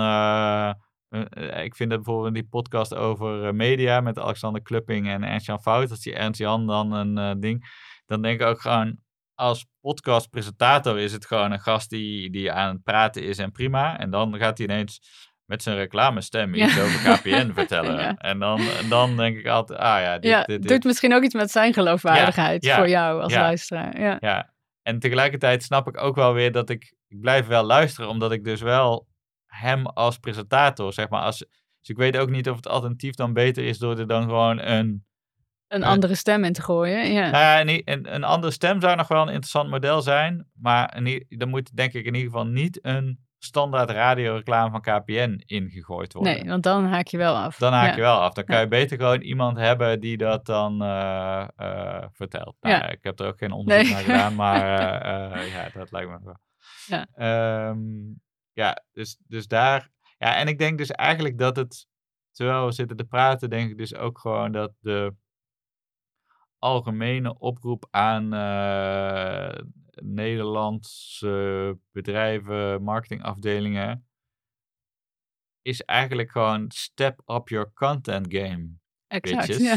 S1: eh, ik vind dat bijvoorbeeld die podcast over eh, media met Alexander Klupping en Ernst-Jan Fout. Als die Ernst-Jan dan een eh, ding... Dan denk ik ook gewoon... Als podcastpresentator is het gewoon een gast die, die aan het praten is en prima. En dan gaat hij ineens met zijn reclamestem iets over KPN vertellen.
S2: Ja.
S1: En dan, dan denk ik altijd, ah ja, dit,
S2: ja,
S1: dit, dit.
S2: doet misschien ook iets met zijn geloofwaardigheid voor jou als luisteraar. Ja.
S1: Ja, en tegelijkertijd snap ik ook wel weer dat ik, ik blijf wel luisteren, omdat ik dus wel hem als presentator, zeg maar, als, dus ik weet ook niet of het alternatief dan beter is door er dan gewoon een,
S2: Een
S1: Ja.
S2: andere stem in te gooien. Ja.
S1: nou ja, een, een, een andere stem zou nog wel een interessant model zijn, maar in, er moet denk ik in ieder geval niet een standaard radioreclame van KPN ingegooid worden.
S2: nee, want dan haak je wel af.
S1: Dan haak
S2: Ja.
S1: je wel af. Dan kan
S2: Ja.
S1: je beter gewoon iemand hebben die dat dan eh, eh, vertelt. Nou,
S2: Ja.
S1: Ik heb er ook geen onderzoek
S2: Nee.
S1: naar gedaan, maar eh, eh, ja, dat lijkt me wel.
S2: Ja.
S1: Ehm, ja, dus, dus daar. Ja, en ik denk dus eigenlijk dat het, terwijl we zitten te praten, denk ik dus ook gewoon dat de algemene oproep aan eh, Nederlandse bedrijven, marketingafdelingen, is eigenlijk gewoon step up your content game.
S2: Exact. Ja.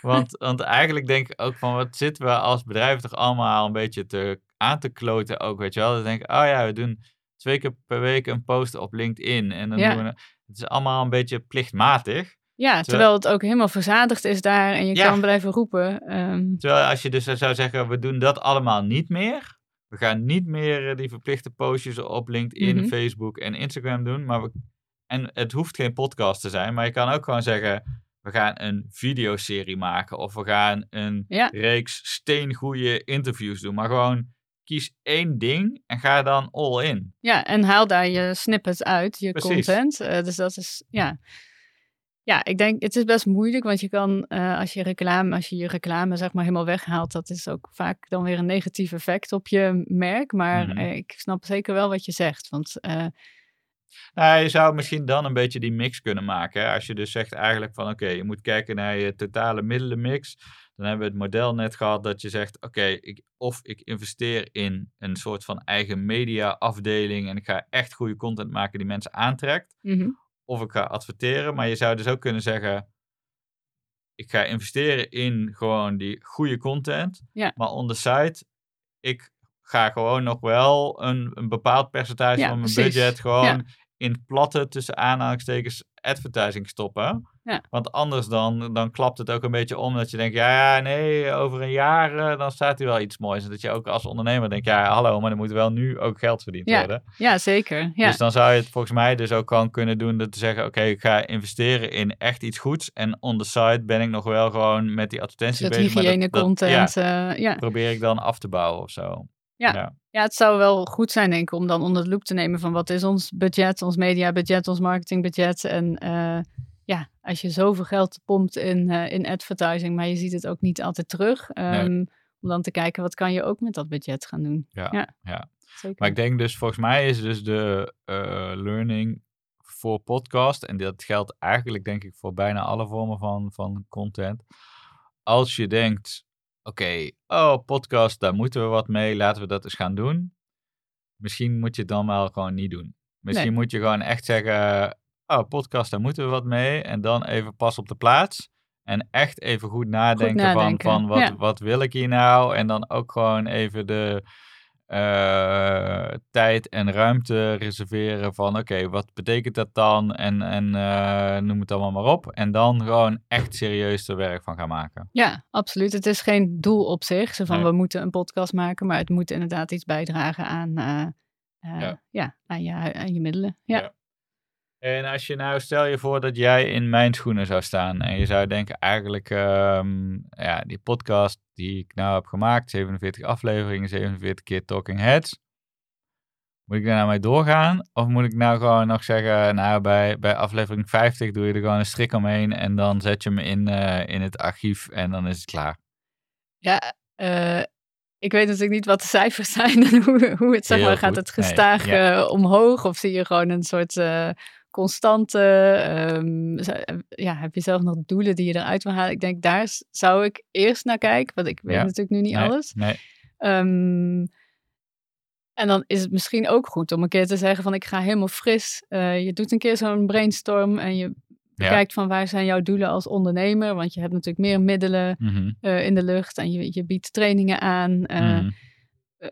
S1: Want, want eigenlijk denk ik ook van, wat zitten we als bedrijf toch allemaal een beetje te, aan te kloten ook, weet je wel. Dan denk ik, oh ja, we doen twee keer per week een post op LinkedIn. En dan
S2: Ja.
S1: doen we, het is allemaal een beetje plichtmatig.
S2: ja, terwijl het ook helemaal verzadigd is daar en je
S1: Ja.
S2: kan blijven roepen. ehm,
S1: Terwijl als je dus zou zeggen, we doen dat allemaal niet meer. We gaan niet meer eh, die verplichte postjes op LinkedIn,
S2: Mhm.
S1: Facebook en Instagram doen. Maar we, en het hoeft geen podcast te zijn, maar je kan ook gewoon zeggen, we gaan een videoserie maken. Of we gaan een
S2: Ja.
S1: reeks steengoede interviews doen. Maar gewoon kies één ding en ga dan all in.
S2: Ja, en haal daar je snippets uit, je
S1: Precies.
S2: content. Eh, dus dat is, ja. Ja, ik denk, het is best moeilijk, want je kan, eh, als je reclame, als je je reclame zeg maar helemaal weghaalt, dat is ook vaak dan weer een negatief effect op je merk. Maar
S1: Mhm.
S2: eh, ik snap zeker wel wat je zegt, want
S1: Nou, je zou misschien dan een beetje die mix kunnen maken. Hè? Als je dus zegt eigenlijk van oké, je moet kijken naar je totale middelenmix. Dan hebben we het model net gehad dat je zegt oké, ik, of ik investeer in een soort van eigen media afdeling en ik ga echt goede content maken die mensen aantrekt.
S2: mhm.
S1: Of ik ga adverteren. Maar je zou dus ook kunnen zeggen, ik ga investeren in gewoon die goede content.
S2: Ja.
S1: Maar on the side, ik ga gewoon nog wel een, een bepaald percentage
S2: Ja,
S1: van mijn
S2: precies.
S1: budget gewoon
S2: Ja.
S1: In platte tussen aanhalingstekens advertising stoppen.
S2: Ja.
S1: Want anders dan, dan klapt het ook een beetje om dat je denkt, ja, ja nee, over een jaar eh, dan staat er wel iets moois. En dat je ook als ondernemer denkt, ja, hallo, maar er moet wel nu ook geld verdiend
S2: Ja.
S1: worden.
S2: ja, zeker. Ja.
S1: Dus dan zou je het volgens mij dus ook gewoon kunnen doen door te zeggen, oké, ik ga investeren in echt iets goeds. En on the side ben ik nog wel gewoon met die advertenties
S2: dat
S1: bezig. maar
S2: hygiëne
S1: dat- dat-
S2: content.
S1: ja,
S2: eh, ja.
S1: probeer ik dan af te bouwen of zo.
S2: Ja.
S1: ja.
S2: Ja, het zou wel goed zijn, denk ik, om dan onder de loep te nemen van wat is ons budget, ons mediabudget, ons marketingbudget. En eh, ja, als je zoveel geld pompt in, eh, in advertising, maar je ziet het ook niet altijd terug. ehm, Om dan te kijken, wat kan je ook met dat budget gaan doen.
S1: Ja,
S2: Ja.
S1: ja.
S2: Zeker.
S1: Maar ik denk dus, volgens mij is dus de eh, learning voor podcast, en dat geldt eigenlijk denk ik voor bijna alle vormen van, van content, als je denkt, oké, oh, podcast, daar moeten we wat mee, laten we dat eens gaan doen. Misschien moet je het dan wel gewoon niet doen. Misschien
S2: Nee.
S1: moet je gewoon echt zeggen, oh, podcast, daar moeten we wat mee. En dan even pas op de plaats. En echt even goed nadenken,
S2: nadenken,
S1: van, van wat,
S2: ja.
S1: wat wil ik hier nou? En dan ook gewoon even de eh, tijd en ruimte reserveren van oké, wat betekent dat dan? En, en eh, noem het allemaal maar op. En dan gewoon echt serieus er werk van gaan maken.
S2: Ja, absoluut. Het is geen doel op zich. Zo van
S1: Nee.
S2: we moeten een podcast maken, maar het moet inderdaad iets bijdragen aan, eh,
S1: Ja.
S2: ja. aan, je, aan je middelen. Ja.
S1: Ja. En als je nou, stel je voor dat jij in mijn schoenen zou staan en je zou denken eigenlijk, ehm, ja, die podcast die ik nou heb gemaakt, 47 afleveringen, 47 keer Talking Heads. Moet ik daar nou mee doorgaan? Of moet ik nou gewoon nog zeggen, nou bij, bij aflevering 50 doe je er gewoon een strik omheen en dan zet je hem in, eh, in het archief en dan is het klaar.
S2: Ja, eh, ik weet natuurlijk niet wat de cijfers zijn en hoe, hoe het zeg maar, gaat het
S1: Nee,
S2: gestaag
S1: ja.
S2: eh, omhoog of zie je gewoon een soort constante, ehm, zo- ja, heb je zelf nog doelen die je eruit wil halen? Ik denk daar zou ik eerst naar kijken, want ik weet
S1: Ja.
S2: natuurlijk nu niet
S1: Nee,
S2: alles.
S1: Nee,
S2: Ehm, en dan is het misschien ook goed om een keer te zeggen van ik ga helemaal fris. Eh, je doet een keer zo'n brainstorm en je
S1: Ja.
S2: kijkt van waar zijn jouw doelen als ondernemer. Want je hebt natuurlijk meer middelen
S1: Mhm,
S2: eh, in de lucht en je, je biedt trainingen aan. Eh, eh,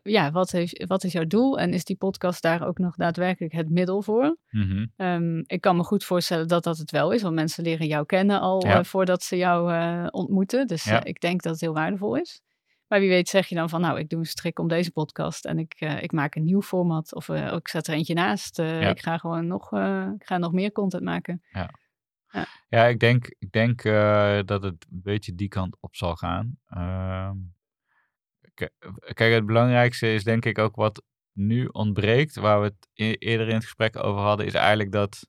S2: ja, wat, heeft, wat is jouw doel? En is die podcast daar ook nog daadwerkelijk het middel voor?
S1: Mhm.
S2: Ehm, ik kan me goed voorstellen dat dat het wel is, want mensen leren jou kennen al
S1: Ja.
S2: eh, voordat ze jou eh, ontmoeten. Dus
S1: Ja.
S2: eh, ik denk dat het heel waardevol is. Maar wie weet zeg je dan van, nou, ik doe een strik om deze podcast en ik, eh, ik maak een nieuw format of eh, ik zet er eentje naast. Eh,
S1: Ja.
S2: Ik ga gewoon nog, eh, ik ga nog meer content maken.
S1: Ja, ik denk, ik denk eh, dat het een beetje die kant op zal gaan. Kijk, het belangrijkste is denk ik ook wat nu ontbreekt, waar we het e- eerder in het gesprek over hadden, is eigenlijk dat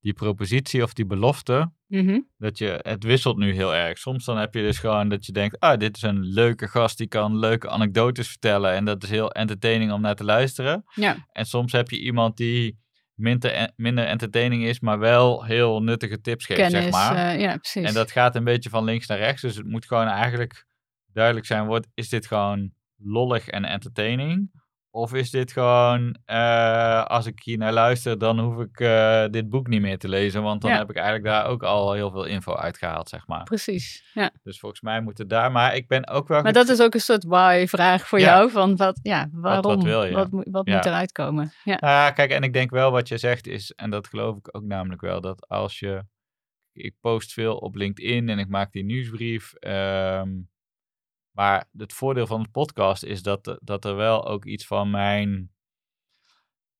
S1: die propositie of die belofte,
S2: Mhm.
S1: dat je, het wisselt nu heel erg. Soms dan heb je dus gewoon dat je denkt, ah, dit is een leuke gast, die kan leuke anekdotes vertellen en dat is heel entertaining om naar te luisteren.
S2: Ja,
S1: En soms heb je iemand die minder, minder entertaining is, maar wel heel nuttige tips geeft,
S2: kennis.
S1: zeg maar.
S2: eh, ja, precies.
S1: En dat gaat een beetje van links naar rechts. Dus het moet gewoon eigenlijk duidelijk zijn: wordt, is dit gewoon lollig en entertaining? Of is dit gewoon, eh, als ik hier naar luister, dan hoef ik eh, dit boek niet meer te lezen. Want dan
S2: Ja.
S1: heb ik eigenlijk daar ook al heel veel info uitgehaald, zeg maar.
S2: Precies, ja.
S1: Dus volgens mij moet het daar. Maar ik ben ook wel.
S2: Maar dat is ook een soort why-vraag voor
S1: Ja.
S2: jou. Van wat, ja, waarom?
S1: wil je?
S2: Wat, moet- wat
S1: Ja.
S2: moet eruit komen? Ja.
S1: Nou ja, kijk, en ik denk wel wat je zegt is, en dat geloof ik ook namelijk wel, dat als je, ik post veel op LinkedIn en ik maak die nieuwsbrief, ehm, maar het voordeel van het podcast is dat, dat er wel ook iets van mijn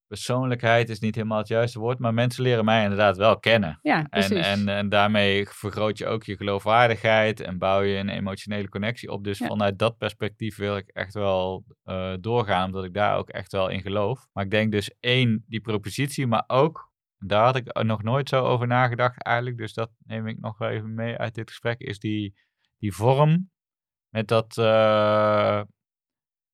S1: persoonlijkheid is niet helemaal het juiste woord, maar mensen leren mij inderdaad wel kennen.
S2: ja,
S1: En,
S2: precies.
S1: en, en daarmee vergroot je ook je geloofwaardigheid en bouw je een emotionele connectie op. Dus
S2: Ja.
S1: vanuit dat perspectief wil ik echt wel eh, doorgaan, omdat ik daar ook echt wel in geloof. Maar ik denk dus één, die propositie, maar ook, daar had ik nog nooit zo over nagedacht eigenlijk, dus dat neem ik nog wel even mee uit dit gesprek, is die, die vorm met dat, eh,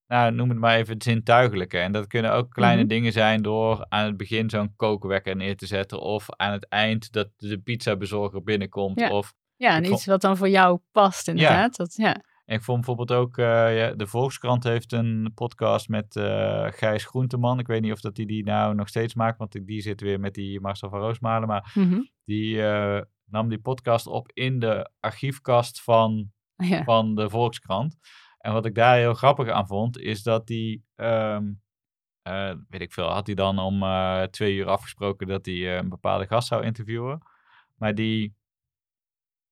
S1: nou noem het maar even het zintuigelijke. En dat kunnen ook kleine
S2: Mhm.
S1: dingen zijn door aan het begin zo'n kookwekker neer te zetten of aan het eind dat de pizzabezorger binnenkomt.
S2: Ja.
S1: Of
S2: ja, en iets wat dan voor jou past inderdaad. Dat, ja.
S1: en ik vond bijvoorbeeld ook, eh, ja, de Volkskrant heeft een podcast met eh, Gijs Groenteman. Ik weet niet of dat hij die nou nog steeds maakt, want die- die zit weer met die Marcel van Roosmalen. Maar
S2: Mhm.
S1: die nam die podcast op in de archiefkast van
S2: ja.
S1: van de Volkskrant. En wat ik daar heel grappig aan vond, is dat die, ehm, eh, weet ik veel, had hij dan om eh, twee uur afgesproken dat hij eh, een bepaalde gast zou interviewen. Maar die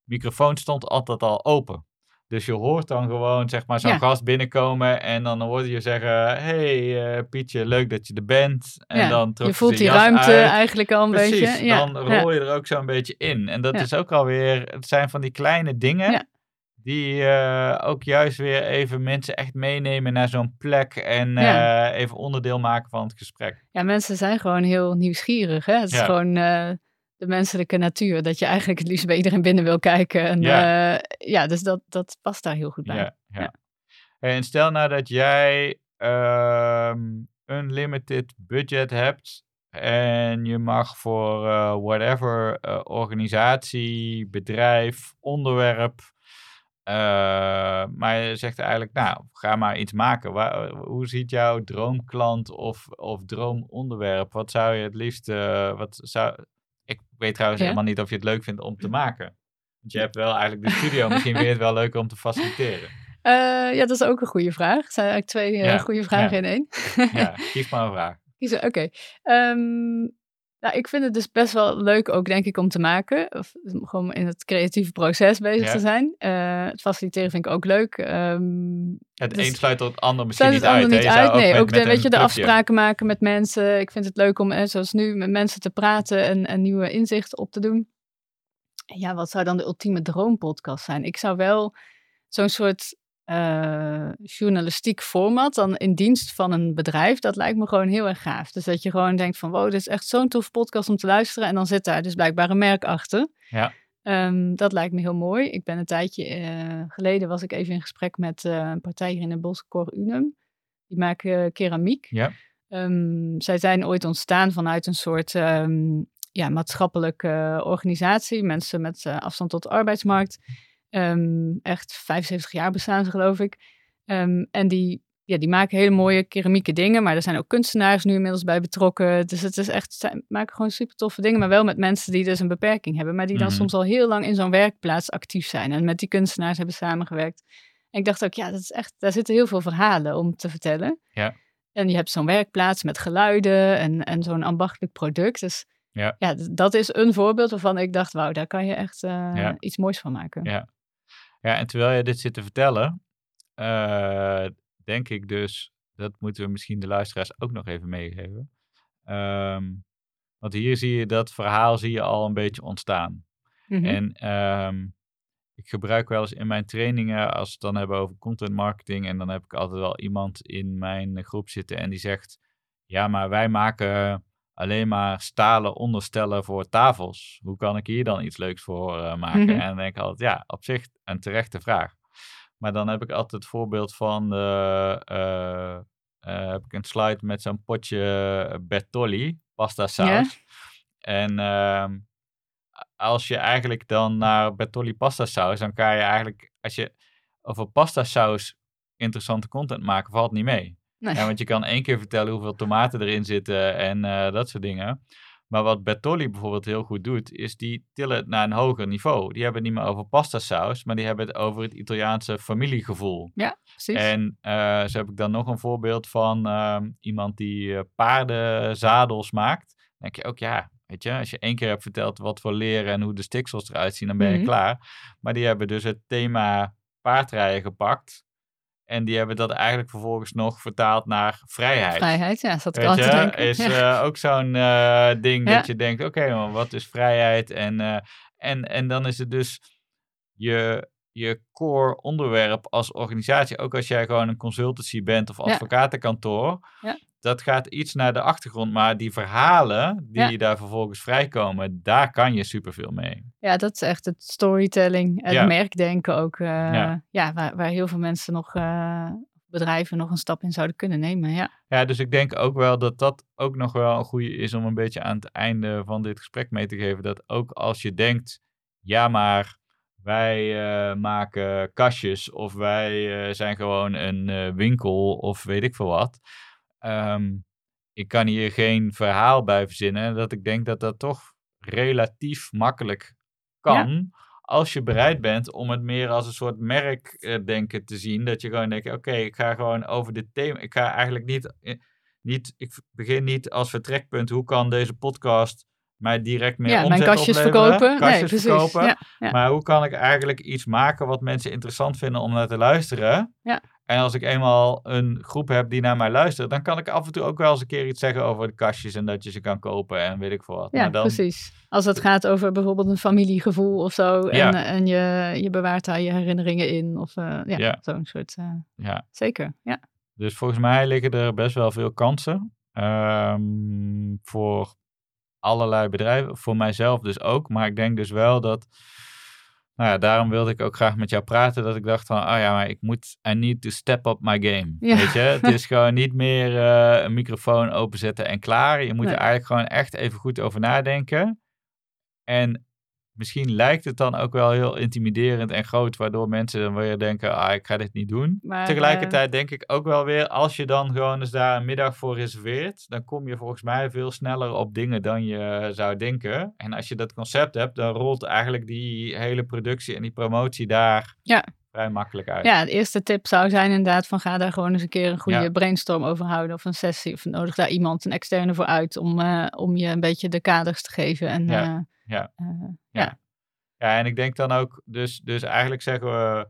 S1: microfoon stond altijd al open. Dus je hoort dan gewoon, zeg maar, zo'n
S2: Ja.
S1: gast binnenkomen en dan hoor je zeggen, hey Pietje, leuk dat je er bent. En
S2: Ja,
S1: dan
S2: je voelt die ruimte
S1: uit.
S2: eigenlijk al een
S1: Precies,
S2: beetje. Ja.
S1: dan rol je er ook zo'n beetje in. En dat is ook alweer, het zijn van die kleine dingen
S2: Ja.
S1: Die eh, ook juist weer even mensen echt meenemen naar zo'n plek en
S2: Ja.
S1: eh, even onderdeel maken van het gesprek.
S2: Ja, mensen zijn gewoon heel nieuwsgierig. Hè? Het is gewoon eh, de menselijke natuur. Dat je eigenlijk het liefst bij iedereen binnen wil kijken. En,
S1: Ja.
S2: ja. dus dat, dat past daar heel goed bij.
S1: Ja. En stel nou dat jij ehm unlimited budget hebt en je mag voor whatever organisatie, bedrijf, onderwerp Uh, maar je zegt eigenlijk, nou, ga maar iets maken. Waar, hoe ziet jouw droomklant of, of droomonderwerp? Wat zou je het liefst, uh, wat zou... Ik weet trouwens helemaal niet of je het leuk vindt om te maken. Want je hebt wel eigenlijk de studio, misschien vind je het wel leuk om te faciliteren.
S2: Uh, ja, dat is ook een goede vraag. Het zijn eigenlijk twee ja. goede vragen in één.
S1: ja, kies maar een vraag.
S2: Oké. Okay. Um, nou, ik vind het dus best wel leuk ook, denk ik, om te maken. Of gewoon in het creatieve proces bezig te zijn. Uh, het faciliteren vind ik ook leuk. Um,
S1: het dus, een sluit het ander misschien niet uit.
S2: Niet uit. Nee, ook, de, weet je, de afspraken maken met mensen. Ik vind het leuk om, zoals nu, met mensen te praten en, en nieuwe inzichten op te doen. Ja, wat zou dan de ultieme droompodcast zijn? Ik zou wel zo'n soort uh, journalistiek format dan in dienst van een bedrijf, dat lijkt me gewoon heel erg gaaf. Dus dat je gewoon denkt van wow, dit is echt zo'n tof podcast om te luisteren. En dan zit daar dus blijkbaar een merk achter.
S1: Ja.
S2: Um, dat lijkt me heel mooi. Ik ben een tijdje uh, geleden was ik even in gesprek met uh, een partij hier in de bos, Cor Unum. Die maken keramiek.
S1: Ja.
S2: Um, zij zijn ooit ontstaan vanuit een soort um, ja, maatschappelijke organisatie. Mensen met afstand tot de arbeidsmarkt. Um, echt 75 jaar bestaan ze, geloof ik. Um, en die, ja, die maken hele mooie keramieke dingen. Maar er zijn ook kunstenaars nu inmiddels bij betrokken. Dus het is echt, ze maken gewoon super toffe dingen. Maar wel met mensen die dus een beperking hebben. Maar die dan mm -hmm. soms al heel lang in zo'n werkplaats actief zijn. En met die kunstenaars hebben samengewerkt. En ik dacht ook, ja, dat is echt, daar zitten heel veel verhalen om te vertellen.
S1: Ja.
S2: En je hebt zo'n werkplaats met geluiden en, en zo'n ambachtelijk product. Dus
S1: ja.
S2: ja, dat is een voorbeeld waarvan ik dacht, wauw, daar kan je echt uh, ja. iets moois van maken.
S1: Ja. Ja, en terwijl je dit zit te vertellen, uh, denk ik dus, dat moeten we misschien de luisteraars ook nog even meegeven. Um, want hier zie je dat verhaal zie je al een beetje ontstaan.
S2: Mm -hmm.
S1: En um, ik gebruik wel eens in mijn trainingen, als we het dan hebben over content marketing, en dan heb ik altijd wel iemand in mijn groep zitten en die zegt, ja, maar wij maken alleen maar stalen onderstellen voor tafels. Hoe kan ik hier dan iets leuks voor uh, maken? Mm -hmm. En dan denk ik altijd, ja, op zich een terechte vraag. Maar dan heb ik altijd het voorbeeld van, uh, uh, heb ik een slide met zo'n potje Bertolli, pasta saus. Yeah. En ehm, als je eigenlijk dan naar Bertolli pasta saus, dan kan je eigenlijk, als je over pasta saus interessante content maken, valt niet mee.
S2: Nee.
S1: Ja, want je kan één keer vertellen hoeveel tomaten erin zitten en uh, dat soort dingen. Maar wat Bertolli bijvoorbeeld heel goed doet, is die tillen het naar een hoger niveau. Die hebben het niet meer over pasta saus, maar die hebben het over het Italiaanse familiegevoel.
S2: Ja, precies.
S1: En uh, zo heb ik dan nog een voorbeeld van uh, iemand die uh, paardenzadels maakt. Dan denk je ook, ja, weet je, als je één keer hebt verteld wat voor leren en hoe de stiksels eruit zien, dan ben je
S2: Mhm.
S1: klaar. Maar die hebben dus het thema paardrijden gepakt. En die hebben dat eigenlijk vervolgens nog vertaald naar vrijheid.
S2: Vrijheid, ja, zat ik
S1: Weet
S2: al te
S1: je,
S2: denken.
S1: is
S2: Ja.
S1: eh, ook zo'n eh, ding
S2: Ja.
S1: dat je denkt, oké, maar wat is vrijheid? En, eh, en, en dan is het dus je, je core onderwerp als organisatie. Ook als jij gewoon een consultancy bent of advocatenkantoor.
S2: Ja.
S1: Dat gaat iets naar de achtergrond. Maar die verhalen die
S2: Ja.
S1: daar vervolgens vrijkomen, daar kan je superveel mee.
S2: Ja, dat is echt het storytelling, het
S1: Ja.
S2: merkdenken ook. eh,
S1: Ja.
S2: ja, waar, waar heel veel mensen nog, eh, bedrijven nog een stap in zouden kunnen nemen. Ja,
S1: Ja, dus ik denk ook wel dat dat ook nog wel een goede is om een beetje aan het einde van dit gesprek mee te geven. Dat ook als je denkt, ja maar wij eh, maken kastjes of wij eh, zijn gewoon een eh, winkel of weet ik veel wat. Ehm, ik kan hier geen verhaal bij verzinnen. Dat ik denk dat dat toch relatief makkelijk kan. Als je bereid bent om het meer als een soort merkdenken te zien. Dat je gewoon denkt, oké, ik ga gewoon over dit thema. Ik ga eigenlijk niet, niet, ik begin niet als vertrekpunt. Hoe kan deze podcast mij direct meer
S2: ja
S1: omzet
S2: mijn kastjes
S1: opleveren?
S2: verkopen. nee, precies.
S1: verkopen.
S2: Ja, ja.
S1: Maar hoe kan ik eigenlijk iets maken wat mensen interessant vinden om naar te luisteren?
S2: Ja.
S1: En als ik eenmaal een groep heb die naar mij luistert, dan kan ik af en toe ook wel eens een keer iets zeggen over de kastjes en dat je ze kan kopen en weet ik veel wat.
S2: Ja,
S1: maar dan,
S2: precies. Als het gaat over bijvoorbeeld een familiegevoel of zo. En,
S1: Ja.
S2: en je, je bewaart daar je herinneringen in. Of eh, ja,
S1: Ja.
S2: zo'n soort. eh,
S1: Ja,
S2: zeker, ja.
S1: dus volgens mij liggen er best wel veel kansen ehm, voor allerlei bedrijven, voor mijzelf dus ook. Maar ik denk dus wel dat, nou ja, daarom wilde ik ook graag met jou praten, dat ik dacht van, oh ja, maar ik moet, I need to step up my game.
S2: Ja.
S1: Weet je, het is gewoon niet meer eh, een microfoon openzetten en klaar. Je moet
S2: Nee.
S1: er eigenlijk gewoon echt even goed over nadenken. En misschien lijkt het dan ook wel heel intimiderend en groot, waardoor mensen dan weer denken, ah, ik ga dit niet doen.
S2: Maar,
S1: Tegelijkertijd denk ik ook wel weer, als je dan gewoon eens daar een middag voor reserveert, dan kom je volgens mij veel sneller op dingen dan je zou denken. En als je dat concept hebt, dan rolt eigenlijk die hele productie en die promotie daar
S2: Ja.
S1: vrij makkelijk uit.
S2: Ja, de eerste tip zou zijn inderdaad van ga daar gewoon eens een keer een goede
S1: Ja.
S2: brainstorm over houden. Of een sessie. Of nodig daar iemand, een externe voor uit om, eh, om je een beetje de kaders te geven. En,
S1: Ja,
S2: eh,
S1: ja.
S2: eh,
S1: Ja. Ja, en ik denk dan ook, dus, dus eigenlijk zeggen we,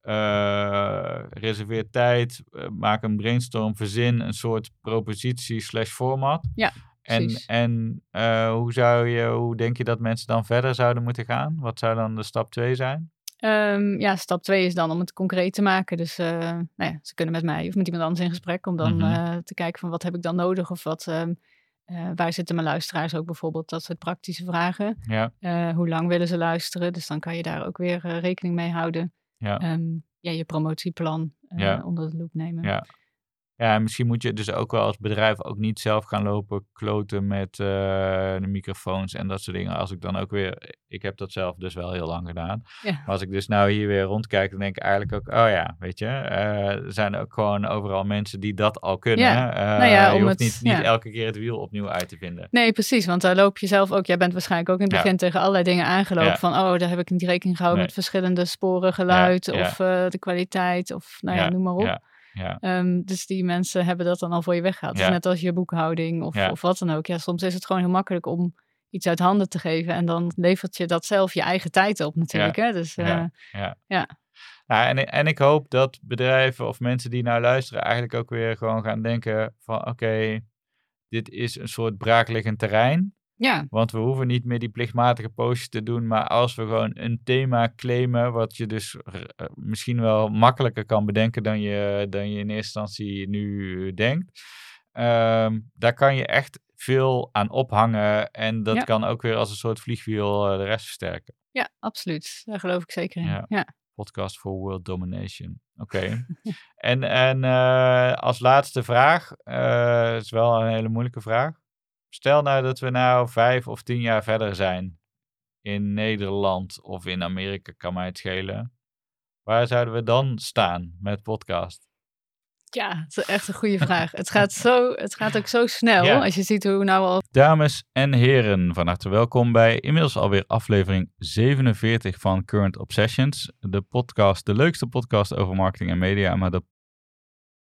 S1: eh, reserveer tijd, eh, maak een brainstorm, verzin een soort propositie slash format.
S2: Ja,
S1: En,
S2: precies.
S1: en hoe, zou je, hoe denk je dat mensen dan verder zouden moeten gaan? Wat zou dan de stap 2 zijn?
S2: Ehm, ja, stap twee is dan om het concreet te maken. Dus nou ja, ze kunnen met mij of met iemand anders in gesprek om dan
S1: Mhm.
S2: te kijken van wat heb ik dan nodig of wat, ehm, eh, waar zitten mijn luisteraars ook bijvoorbeeld, dat soort praktische vragen.
S1: Ja,
S2: Eh, hoe lang willen ze luisteren? Dus dan kan je daar ook weer eh, rekening mee houden.
S1: ja.
S2: Ehm, ja, je promotieplan
S1: Ja.
S2: onder de loep nemen.
S1: Ja. Ja, en misschien moet je dus ook wel als bedrijf ook niet zelf gaan lopen kloten met eh, de microfoons en dat soort dingen. Als ik dan ook weer, ik heb dat zelf dus wel heel lang gedaan.
S2: Ja.
S1: Maar als ik dus nou hier weer rondkijk, dan denk ik eigenlijk ook, oh ja, weet je, eh, er zijn ook gewoon overal mensen die dat al kunnen.
S2: Ja.
S1: Eh,
S2: Nou ja,
S1: je
S2: om
S1: hoeft
S2: het-
S1: niet, niet
S2: ja.
S1: elke keer het wiel opnieuw uit te vinden.
S2: Nee, precies. Want daar loop je zelf ook. Jij bent waarschijnlijk ook in het begin tegen allerlei dingen aangelopen. Van, oh, daar heb ik niet rekening gehouden
S1: Nee.
S2: met verschillende sporen geluid. Of eh, de kwaliteit. Of nou ja,
S1: Ja,
S2: noem maar op.
S1: Ja,
S2: Ehm, dus die mensen hebben dat dan al voor je weggehaald. Dus net als je boekhouding of, of wat dan ook. Ja, soms is het gewoon heel makkelijk om iets uit handen te geven. En dan levert je dat zelf je eigen tijd op natuurlijk. Hè? Dus eh,
S1: Ja. ja.
S2: ja.
S1: Nou, en, en ik hoop dat bedrijven of mensen die nou luisteren eigenlijk ook weer gewoon gaan denken van oké, dit is een soort braakliggend terrein.
S2: Ja,
S1: Want we hoeven niet meer die plichtmatige postjes te doen. Maar als we gewoon een thema claimen, wat je dus eh, misschien wel makkelijker kan bedenken dan je, dan je in eerste instantie nu denkt. ehm, daar kan je echt veel aan ophangen. En dat
S2: Ja.
S1: kan ook weer als een soort vliegwiel eh, de rest versterken.
S2: ja, absoluut. Daar geloof ik zeker in.
S1: Ja.
S2: Ja.
S1: Podcast for World Domination. Oké. en en eh, als laatste vraag, eh is wel een hele moeilijke vraag. Stel nou dat we nou vijf of tien jaar verder zijn in Nederland of in Amerika, kan mij het schelen. Waar zouden we dan staan met podcast?
S2: Ja, dat is echt een goede vraag. Het gaat, zo, het gaat ook zo snel.
S1: Ja.
S2: Als je ziet hoe nou al
S1: Dames en heren, van harte welkom bij inmiddels alweer aflevering 47 van Current Obsessions. De podcast, de leukste podcast over marketing en media, maar de